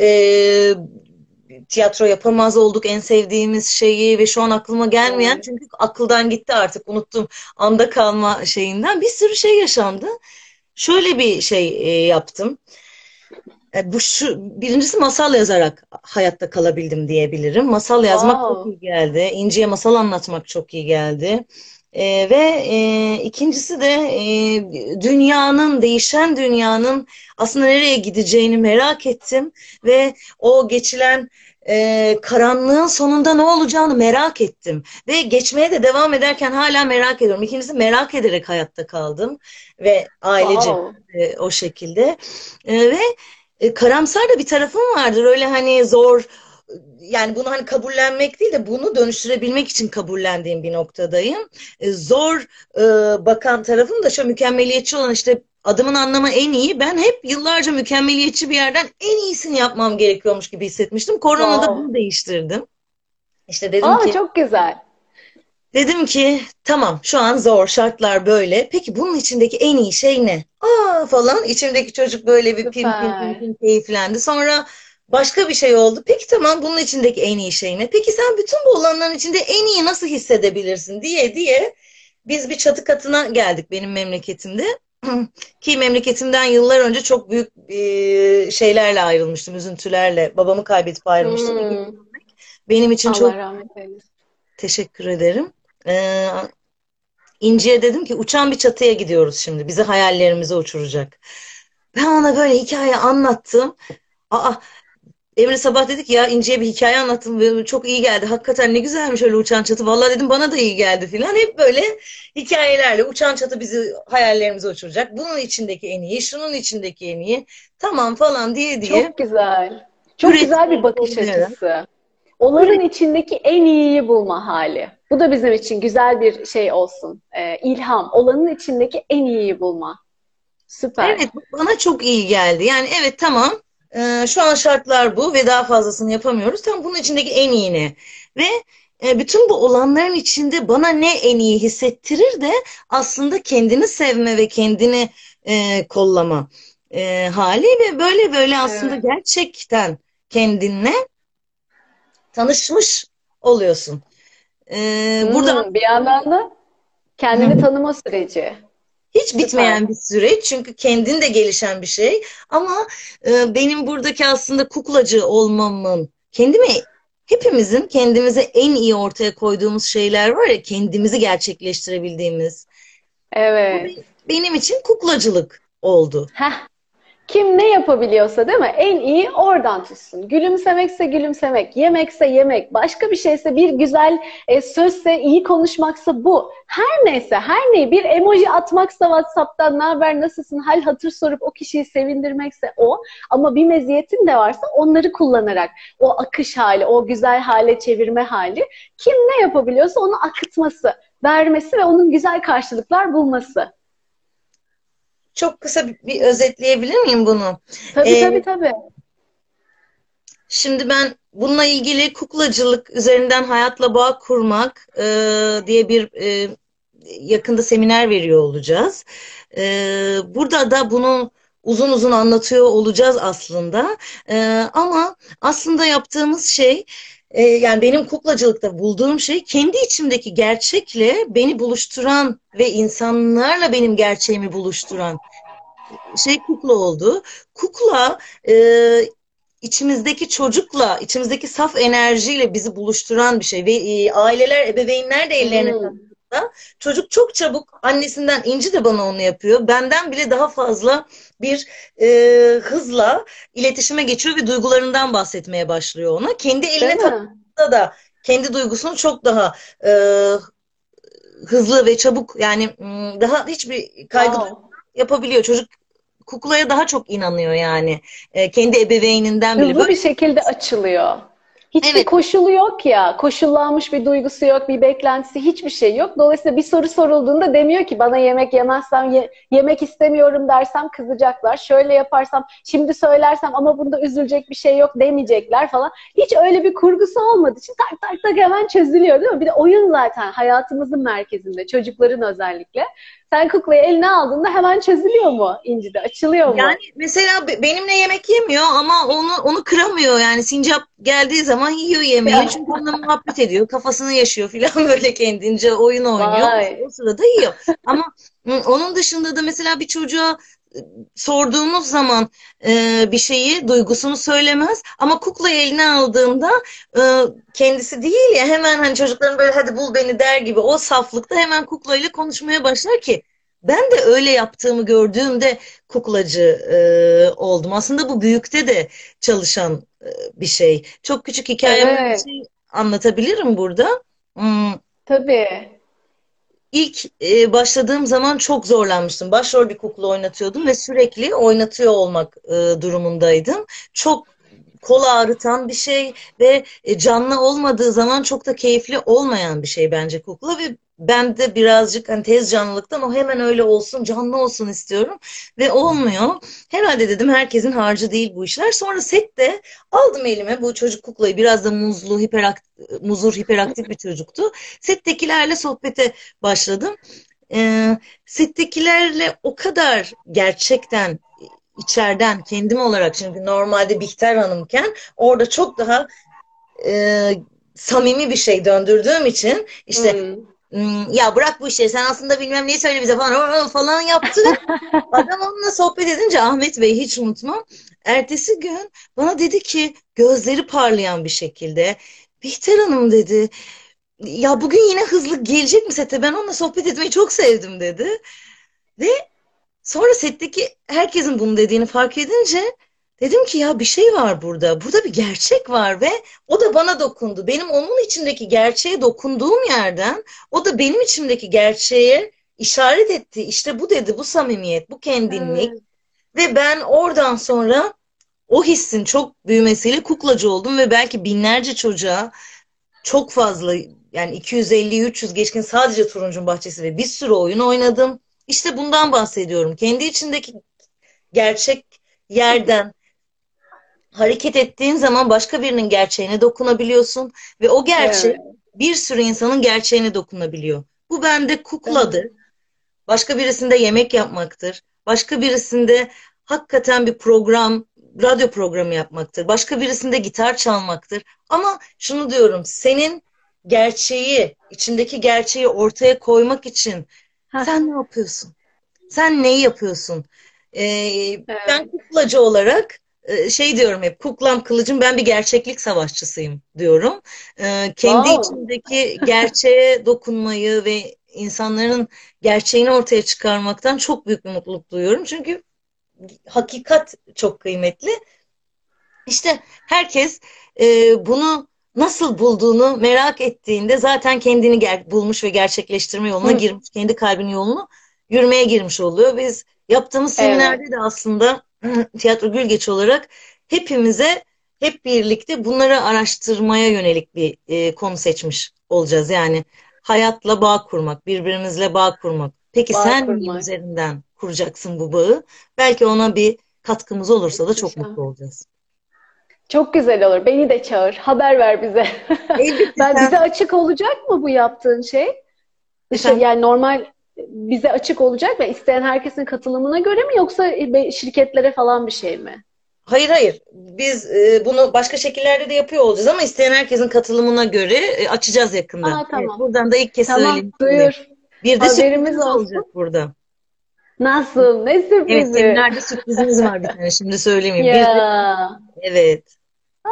E, tiyatro yapamaz olduk en sevdiğimiz şeyi ve şu an aklıma gelmeyen çünkü akıldan gitti artık unuttum anda kalma şeyinden bir sürü şey yaşandı. Şöyle bir şey e, yaptım. E, Bu şu birincisi masal yazarak hayatta kalabildim diyebilirim. Masal yazmak çok Wow. iyi geldi. İnci'ye masal anlatmak çok iyi geldi. E, ve e, ikincisi de e, dünyanın, değişen dünyanın aslında nereye gideceğini merak ettim ve o geçilen e, karanlığın sonunda ne olacağını merak ettim. Ve geçmeye de devam ederken hala merak ediyorum. İkincisi merak ederek hayatta kaldım ve ailece Wow. e, o şekilde. E, ve e, karamsar da bir tarafım vardır. Öyle hani zor yani bunu hani kabullenmek değil de bunu dönüştürebilmek için kabullendiğim bir noktadayım. E, zor e, bakan tarafım da şu mükemmeliyetçi olan işte adımın anlamı en iyi. Ben hep yıllarca mükemmeliyetçi bir yerden en iyisini yapmam gerekiyormuş gibi hissetmiştim. Koronada Wow. bunu değiştirdim. İşte dedim Aa ki çok güzel. Dedim ki tamam şu an zor şartlar böyle. Peki bunun içindeki en iyi şey ne? Aa falan içimdeki çocuk böyle bir pim pim pim keyiflendi. Sonra başka bir şey oldu. Peki tamam bunun içindeki en iyi şey ne? Peki sen bütün bu olanların içinde en iyi nasıl hissedebilirsin diye diye biz bir çatı katına geldik benim memleketimde. Ki memleketimden yıllar önce çok büyük şeylerle ayrılmıştım, üzüntülerle. Babamı kaybedip ayrılmıştım. Hmm. Benim için çok Allah rahmet eylesin. Teşekkür ederim. Ee, İnci'ye dedim ki uçan bir çatıya gidiyoruz şimdi. Bizi hayallerimize uçuracak. Ben ona böyle hikaye anlattım. Aa, Emre sabah dedik ya İnci'ye bir hikaye anlattım. Çok iyi geldi. Hakikaten ne güzelmiş öyle uçan çatı. Vallahi dedim bana da iyi geldi filan. Hep böyle hikayelerle uçan çatı bizi hayallerimize uçuracak. Bunun içindeki en iyi, şunun içindeki en iyi. Tamam falan diye diye. Çok güzel. Çok Üretim güzel bir bakış açısı. Onların içindeki en iyiyi bulma hali. Bu da bizim için güzel bir şey olsun. Ee, ilham. Olanın içindeki en iyiyi bulma. Süper. Evet, bana çok iyi geldi. Yani evet tamam, e, şu an şartlar bu ve daha fazlasını yapamıyoruz. Tam bunun içindeki en iyi ne? Ve e, bütün bu olanların içinde bana ne en iyi hissettirir de aslında kendini sevme ve kendini e, kollama e, hali ve böyle böyle aslında Evet. gerçekten kendinle tanışmış oluyorsun. E, burada Hmm, bir yandan da kendini tanıma süreci. Hiç bitmeyen bir süreç çünkü kendin de gelişen bir şey ama e, benim buradaki aslında kuklacı olmamın kendimi hepimizin kendimize en iyi ortaya koyduğumuz şeyler var ya kendimizi gerçekleştirebildiğimiz Evet. benim için kuklacılık oldu. Heh. Kim ne yapabiliyorsa değil mi? En iyi oradan tutsun. Gülümsemekse gülümsemek, yemekse yemek, başka bir şeyse bir güzel e, sözse, iyi konuşmaksa bu. Her neyse, her neyi bir emoji atmaksa WhatsApp'tan ne haber, nasılsın, hal hatır sorup o kişiyi sevindirmekse o. Ama bir meziyetin de varsa onları kullanarak o akış hali, o güzel hale çevirme hali. Kim ne yapabiliyorsa onu akıtması, vermesi ve onun güzel karşılıklar bulması. Çok kısa bir, bir özetleyebilir miyim bunu? Tabii Ee, tabii tabii. Şimdi ben bununla ilgili kuklacılık üzerinden hayatla bağ kurmak e, diye bir e, yakında seminer veriyor olacağız. E, burada da bunu uzun uzun anlatıyor olacağız aslında. E, ama aslında yaptığımız şey e, yani benim kuklacılıkta bulduğum şey kendi içimdeki gerçekle beni buluşturan ve insanlarla benim gerçeğimi buluşturan şey kukla oldu. Kukla e, içimizdeki çocukla, içimizdeki saf enerjiyle bizi buluşturan bir şey ve e, aileler, ebeveynler de ellerine Hmm. Taktığında da çocuk çok çabuk annesinden İnci de bana onu yapıyor. Benden bile daha fazla bir e, hızla iletişime geçiyor ve duygularından bahsetmeye başlıyor ona. Kendi eline mi? da kendi duygusunu çok daha e, hızlı ve çabuk yani daha hiçbir kaygı Wow. yapabiliyor. Çocuk kuklaya daha çok inanıyor yani. E, kendi ebeveyninden bile. Hızlı bir şekilde açılıyor. Hiçbir Evet. koşulu yok ya. Koşullanmış bir duygusu yok, bir beklentisi, hiçbir şey yok. Dolayısıyla bir soru sorulduğunda demiyor ki bana yemek yemezsem, ye- yemek istemiyorum dersem kızacaklar. Şöyle yaparsam, şimdi söylersem ama bunda üzülecek bir şey yok demeyecekler falan. Hiç öyle bir kurgusu olmadığı için tak tak tak hemen çözülüyor değil mi? Bir de oyun zaten hayatımızın merkezinde, çocukların özellikle. Sen kuklayı eline aldığında hemen çözülüyor mu İnci'de? Açılıyor mu? Yani mesela be- benimle yemek yemiyor ama onu onu kıramıyor yani sincap geldiği zaman yiyor yemeği çünkü onunla muhabbet ediyor kafasını yaşıyor filan böyle kendince oyun oynuyor Vay. o sırada yiyor ama onun dışında da mesela bir çocuğa sorduğumuz zaman e, bir şeyi duygusunu söylemez ama kuklayı eline aldığında e, kendisi değil ya hemen hani çocukların böyle hadi bul beni der gibi o saflıkta hemen kuklayla konuşmaya başlar ki ben de öyle yaptığımı gördüğümde kuklacı e, oldum. Aslında bu büyükte de çalışan e, bir şey. Çok küçük hikayemden bir Evet. şey anlatabilirim burada. Hmm, Tabii. İlk e, başladığım zaman çok zorlanmıştım. Başrol bir kukla oynatıyordum ve sürekli oynatıyor olmak e, durumundaydım. Çok kol ağrıtan bir şey ve e, canlı olmadığı zaman çok da keyifli olmayan bir şey bence kukla ve ben de birazcık hani tez canlılıktan o hemen öyle olsun, canlı olsun istiyorum ve olmuyor. Herhalde dedim herkesin harcı değil bu işler. Sonra sette aldım elime bu çocuk kuklayı biraz da muzlu, hiperaktif, muzur, hiperaktif bir çocuktu. Settekilerle sohbete başladım. Ee, settekilerle o kadar gerçekten içeriden kendim olarak çünkü normalde Bihter Hanımken orada çok daha e, samimi bir şey döndürdüğüm için işte Hmm. "Hmm, ya bırak bu işleri sen aslında bilmem neyi söyle bize falan falan yaptı. Adam onunla sohbet edince Ahmet Bey hiç unutmam. Ertesi gün bana dedi ki gözleri parlayan bir şekilde Bihter Hanım dedi ya bugün yine hızlı gelecek mi sete? Ben onunla sohbet etmeyi çok sevdim dedi. Ve sonra setteki herkesin bunu dediğini fark edince dedim ki ya bir şey var burada. Burada bir gerçek var ve o da bana dokundu. Benim onun içindeki gerçeğe dokunduğum yerden o da benim içimdeki gerçeğe işaret etti. İşte bu dedi, bu samimiyet, bu kendinlik. Evet. Ve ben oradan sonra o hissin çok büyümesiyle kuklacı oldum ve belki binlerce çocuğa çok fazla yani 250-300 geçkin sadece Turuncun Bahçesi ve bir sürü oyun oynadım. İşte bundan bahsediyorum. Kendi içindeki gerçek yerden hareket ettiğin zaman başka birinin gerçeğine dokunabiliyorsun ve o gerçek Evet. bir sürü insanın gerçeğine dokunabiliyor. Bu bende kukladır. Başka birisinde yemek yapmaktır. Başka birisinde hakikaten bir program, radyo programı yapmaktır. Başka birisinde gitar çalmaktır. Ama şunu diyorum, senin gerçeği, içindeki gerçeği ortaya koymak için Heh. sen ne yapıyorsun? Sen neyi yapıyorsun? Ee, Evet. ben kuklacı olarak şey diyorum hep, kuklam kılıcım ben bir gerçeklik savaşçısıyım diyorum. Ee, kendi Wow. içindeki gerçeğe dokunmayı ve insanların gerçeğini ortaya çıkarmaktan çok büyük bir mutluluk duyuyorum. Çünkü hakikat çok kıymetli. İşte herkes e, bunu nasıl bulduğunu merak ettiğinde zaten kendini ger- bulmuş ve gerçekleştirme yoluna Hı. girmiş, kendi kalbinin yolunu yürümeye girmiş oluyor. Biz yaptığımız Evet. seminerde de aslında Tiyatro Gülgeç olarak hepimize hep birlikte bunları araştırmaya yönelik bir e, konu seçmiş olacağız. Yani hayatla bağ kurmak, birbirimizle bağ kurmak. Peki Bağ sen kurmak. üzerinden kuracaksın bu bağı? Belki ona bir katkımız olursa da çok mutlu olacağız. Çok güzel olur. Beni de çağır. Haber ver bize. Ben bize açık olacak mı bu yaptığın şey? Şey, Efendim? yani normal bize açık olacak ve isteyen herkesin katılımına göre mi yoksa be- şirketlere falan bir şey mi? Hayır hayır. Biz e, bunu başka şekillerde de yapıyor olacağız ama isteyen herkesin katılımına göre e, açacağız yakında. Aa, tamam. Evet, buradan da ilk kez Tamam, söyleyeyim. duyur. Bir de Haberimiz olsun. olacak burada. Nasıl? Ne Evet, sürprizi? seminerde sürprizimiz var bir tane. Şimdi söylemeyeyim. Bir de- Ya. evet.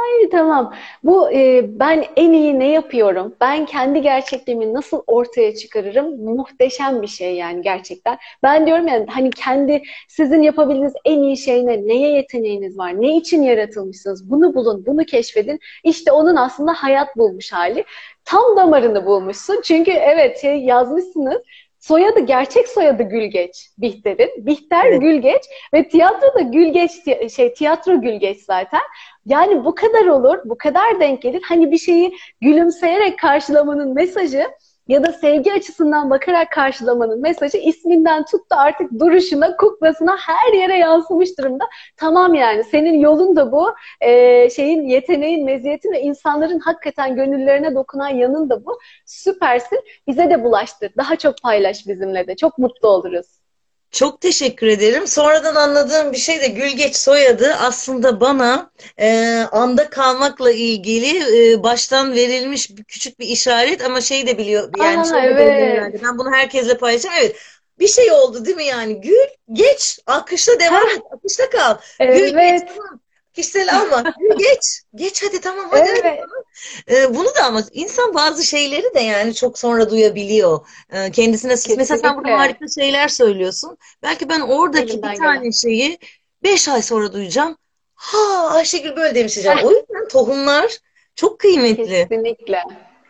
Ay tamam. Bu e, ben en iyi ne yapıyorum? Ben kendi gerçekliğimi nasıl ortaya çıkarırım? Muhteşem bir şey yani gerçekten. Ben diyorum yani hani kendi sizin yapabildiğiniz en iyi şey ne? Neye yeteneğiniz var? Ne için yaratılmışsınız? Bunu bulun, bunu keşfedin. İşte onun aslında hayat bulmuş hali. Tam damarını bulmuşsun. Çünkü evet şey yazmışsınız. Soyadı gerçek soyadı Gülgeç Bihter'in. Bihter Evet. Gülgeç ve tiyatro da Gülgeç şey tiyatro Gülgeç zaten. Yani bu kadar olur, bu kadar denk gelir. Hani bir şeyi gülümseyerek karşılamanın mesajı ya da sevgi açısından bakarak karşılamanın mesajı isminden tut da artık duruşuna, kuklasına her yere yansımış durumda. Tamam yani senin yolun da bu, Ee, şeyin yeteneğin, meziyetin ve insanların hakikaten gönüllerine dokunan yanın da bu. Süpersin. Bize de bulaştır. Daha çok paylaş bizimle de. Çok mutlu oluruz. Çok teşekkür ederim. Sonradan anladığım bir şey de Gülgeç soyadı aslında bana e, anda kalmakla ilgili e, baştan verilmiş bir, küçük bir işaret ama şey de biliyor yani Aa, evet. belirlendi. Ben bunu herkesle paylaşacağım. Evet. Bir şey oldu değil mi yani? Gül geç, akışta devam et, akışta kal. Gül geç Evet, tamam. Kişisel alma. Gül geç. Geç hadi tamam hadi hadi. evet. Ee, bunu da ama insan bazı şeyleri de yani çok sonra duyabiliyor. Ee, kendisine mesela sen burada Kesinlikle. harika şeyler söylüyorsun. Belki ben oradaki Elimden bir tane şeyi beş ay sonra duyacağım. Ha Ayşegül böyle demiş diyeceğim. O yüzden tohumlar çok kıymetli. Kesinlikle.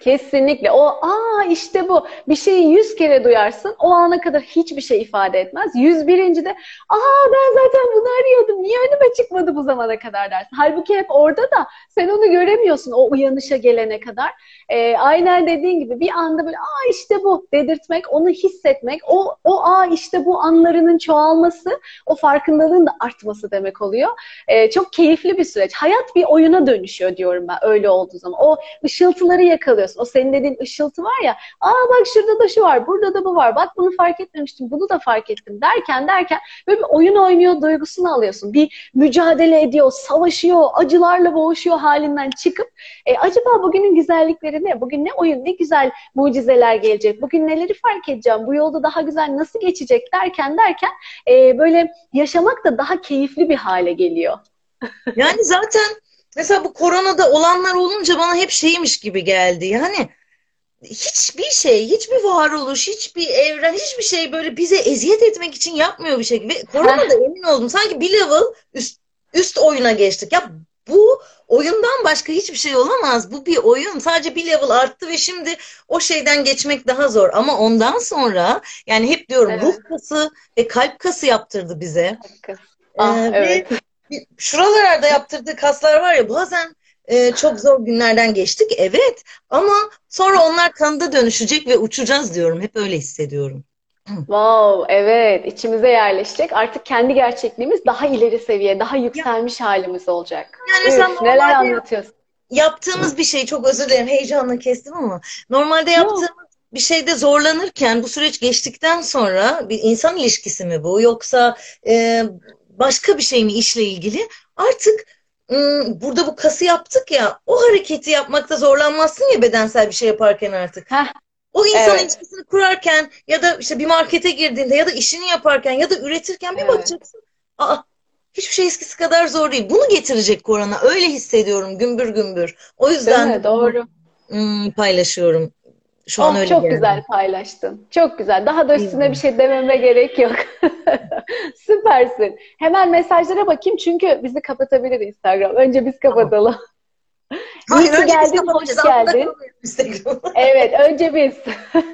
Kesinlikle. O aa işte bu. Bir şeyi yüz kere duyarsın. O ana kadar hiçbir şey ifade etmez. Yüz birinci de aa ben zaten bunu arıyordum. Niye önüme çıkmadı bu zamana kadar dersin. Halbuki hep orada da sen onu göremiyorsun o uyanışa gelene kadar. Ee, aynen dediğin gibi bir anda böyle aa işte bu dedirtmek, onu hissetmek, o, o aa işte bu anlarının çoğalması, o farkındalığın da artması demek oluyor. Ee, çok keyifli bir süreç. Hayat bir oyuna dönüşüyor diyorum ben öyle olduğu zaman. O ışıltıları yakalıyorsun. O senin dediğin ışıltı var ya. Aa bak şurada da şu var, burada da bu var. Bak bunu fark etmemiştim, bunu da fark ettim derken derken böyle bir oyun oynuyor duygusunu alıyorsun. Bir mücadele ediyor, savaşıyor, acılarla boğuşuyor halinden çıkıp e, acaba bugünün güzellikleri ne? Bugün ne oyun, ne güzel mucizeler gelecek. Bugün neleri fark edeceğim? Bu yolda daha güzel nasıl geçecek derken derken e, böyle yaşamak da daha keyifli bir hale geliyor. Yani zaten mesela bu koronada olanlar olunca bana hep şeymiş gibi geldi. Yani hiçbir şey, hiçbir varoluş, hiçbir evren, hiçbir şey böyle bize eziyet etmek için yapmıyor bir. Ve koronada emin oldum. Sanki bir level üst, üst oyuna geçtik. Ya bu oyundan başka hiçbir şey olamaz. Bu bir oyun. Sadece bir level arttı ve şimdi o şeyden geçmek daha zor. Ama ondan sonra yani hep diyorum Evet. ruh kası ve kalp kası yaptırdı bize. Ah, Ee, ve evet. bir- şuralarda yaptırdığı kaslar var ya bazen e, çok zor günlerden geçtik evet ama sonra onlar kanıda dönüşecek ve uçacağız diyorum. Hep öyle hissediyorum. Wow, evet, içimize yerleşecek. Artık kendi gerçekliğimiz daha ileri seviye, daha yükselmiş halimiz olacak. Yani Üf, neler normalde anlatıyorsun? yaptığımız bir şey çok özür dilerim heyecanla kestim ama normalde Yok. yaptığımız bir şeyde zorlanırken bu süreç geçtikten sonra bir insan ilişkisi mi bu yoksa e, başka bir şey mi işle ilgili artık burada bu kası yaptık ya o hareketi yapmakta zorlanmazsın ya bedensel bir şey yaparken artık. Heh, O insan Evet. ilişkisini kurarken ya da işte bir markete girdiğinde ya da işini yaparken ya da üretirken bir Evet. bakacaksın. Aa, hiçbir şey eskisi kadar zor değil. Bunu getirecek korona. Öyle hissediyorum gümbür gümbür. O değil yüzden mi? Doğru. hmm, paylaşıyorum. Şu an Oh, öyle çok geldi. güzel paylaştın. Çok güzel. Daha da üstüne İyi. bir şey dememe gerek yok. Süpersin. Hemen mesajlara bakayım çünkü bizi kapatabilir Instagram. Önce biz kapatalım. İyi ki önce biz geldin, hoş geldin. Instagram. Evet, önce biz.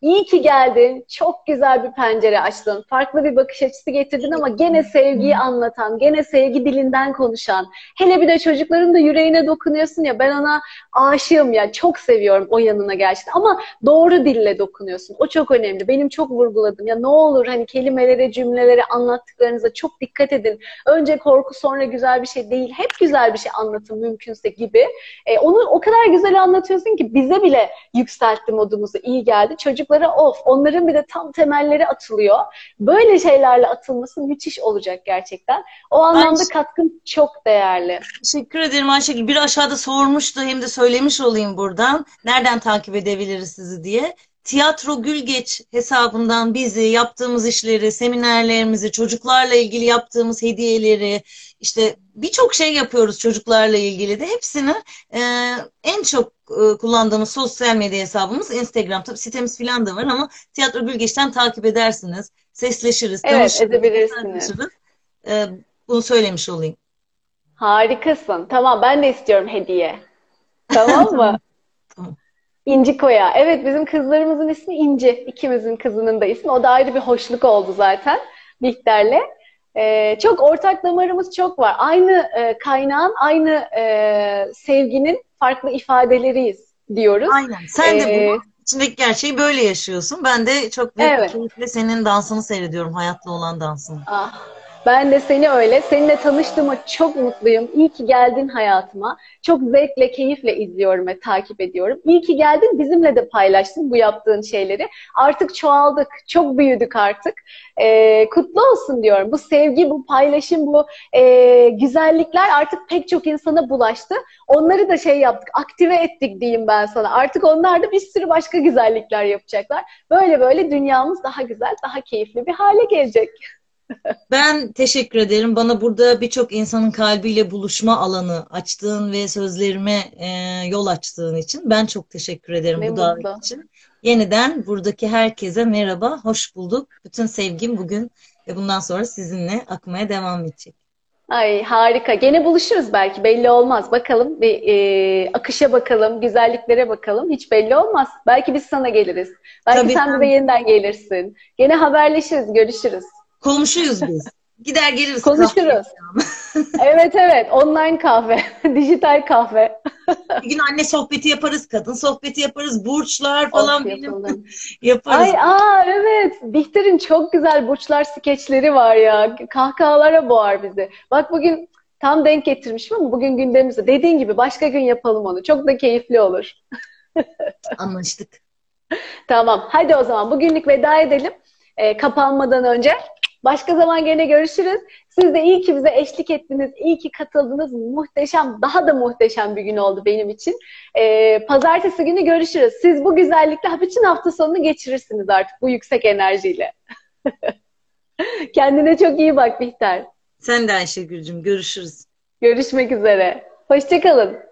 İyi ki geldin. Çok güzel bir pencere açtın. Farklı bir bakış açısı getirdin ama gene sevgiyi anlatan, gene sevgi dilinden konuşan. Hele bir de çocukların da yüreğine dokunuyorsun ya ben ona aşığım ya. Çok seviyorum o yanına gerçekten. Ama doğru dille dokunuyorsun. O çok önemli. Benim çok vurguladım. Ya ne olur hani kelimelere, cümlelere, anlattıklarınıza çok dikkat edin. Önce korku sonra güzel bir şey değil. Hep güzel bir şey anlatın mümkünse gibi. E, onu o kadar güzel anlatıyorsun ki bize bile yükseltti modumuzu, iyi geldi. Çocuklara of, onların bir de tam temelleri atılıyor. Böyle şeylerle atılması müthiş olacak gerçekten. O anlamda Ayşe- katkın çok değerli. Teşekkür ederim Ayşegül. Bir aşağıda sormuştu hem de söylemiş olayım buradan. Nereden takip edebiliriz sizi diye. Tiyatro Gülgeç hesabından bizi, yaptığımız işleri, seminerlerimizi, çocuklarla ilgili yaptığımız hediyeleri, işte birçok şey yapıyoruz çocuklarla ilgili de. Hepsini e, en çok kullandığımız sosyal medya hesabımız Instagram. Tabii sitemiz falan da var ama Tiyatro Gülgeç'ten takip edersiniz. Sesleşiriz, Evet, edebilirsiniz. tartışırız. E, bunu söylemiş olayım. Harikasın. Tamam ben de istiyorum hediye. Tamam mı? Tamam. İnci Koya. Evet bizim kızlarımızın ismi İnci. İkimizin kızının da ismi. O da ayrı bir hoşluk oldu zaten Bihter'le. Ee, çok ortak damarımız çok var. Aynı e, kaynağın, aynı e, sevginin farklı ifadeleriyiz diyoruz. Aynen. Sen de Ee, bunu içindeki gerçeği böyle yaşıyorsun. Ben de çok büyük Evet. keyifle senin dansını seyrediyorum. Hayatla olan dansını. Ah, ben de seni öyle. Seninle tanıştığıma çok mutluyum. İyi ki geldin hayatıma. Çok zevkle, keyifle izliyorum ve takip ediyorum. İyi ki geldin. Bizimle de paylaştın bu yaptığın şeyleri. Artık çoğaldık. Çok büyüdük artık. Ee, kutlu olsun diyorum. Bu sevgi, bu paylaşım, bu e, güzellikler artık pek çok insana bulaştı. Onları da şey yaptık, aktive ettik diyeyim ben sana. Artık onlar da bir sürü başka güzellikler yapacaklar. Böyle böyle dünyamız daha güzel, daha keyifli bir hale gelecek. Ben teşekkür ederim. Bana burada birçok insanın kalbiyle buluşma alanı açtığın ve sözlerime e, yol açtığın için ben çok teşekkür ederim Ne bu davet mutlu. için. Yeniden buradaki herkese merhaba, hoş bulduk. Bütün sevgim bugün ve bundan sonra sizinle akmaya devam edecek. Ay harika. Gene buluşuruz belki belli olmaz. Bakalım bir e, akışa bakalım, güzelliklere bakalım. Hiç belli olmaz. Belki biz sana geliriz. Belki Tabii, sen tabii. yeniden gelirsin. Gene haberleşiriz, görüşürüz. Komşuyuz biz. Gider geliriz. Konuşuruz. Evet evet, online kahve, dijital kahve. Bir gün anne sohbeti yaparız, kadın sohbeti yaparız, burçlar falan Of, benim yaparız. Ay aa evet. Bihter'in çok güzel burçlar skeçleri var ya. Kahkahalara boğar bizi. Bak bugün tam denk getirmişim ama bugün gündemimizde. Dediğin gibi başka gün yapalım onu. Çok da keyifli olur. Anlaştık. Tamam. Hadi o zaman bugünlük veda edelim. Ee, kapanmadan önce. Başka zaman gene görüşürüz. Siz de iyi ki bize eşlik ettiniz. iyi ki katıldınız. Muhteşem, daha da muhteşem bir gün oldu benim için. Ee, pazartesi günü görüşürüz. Siz bu güzellikle bütün hafta sonunu geçirirsiniz artık bu yüksek enerjiyle. Kendine çok iyi bak Bihter. Sen de Ayşegül'cüm görüşürüz. Görüşmek üzere. Hoşçakalın.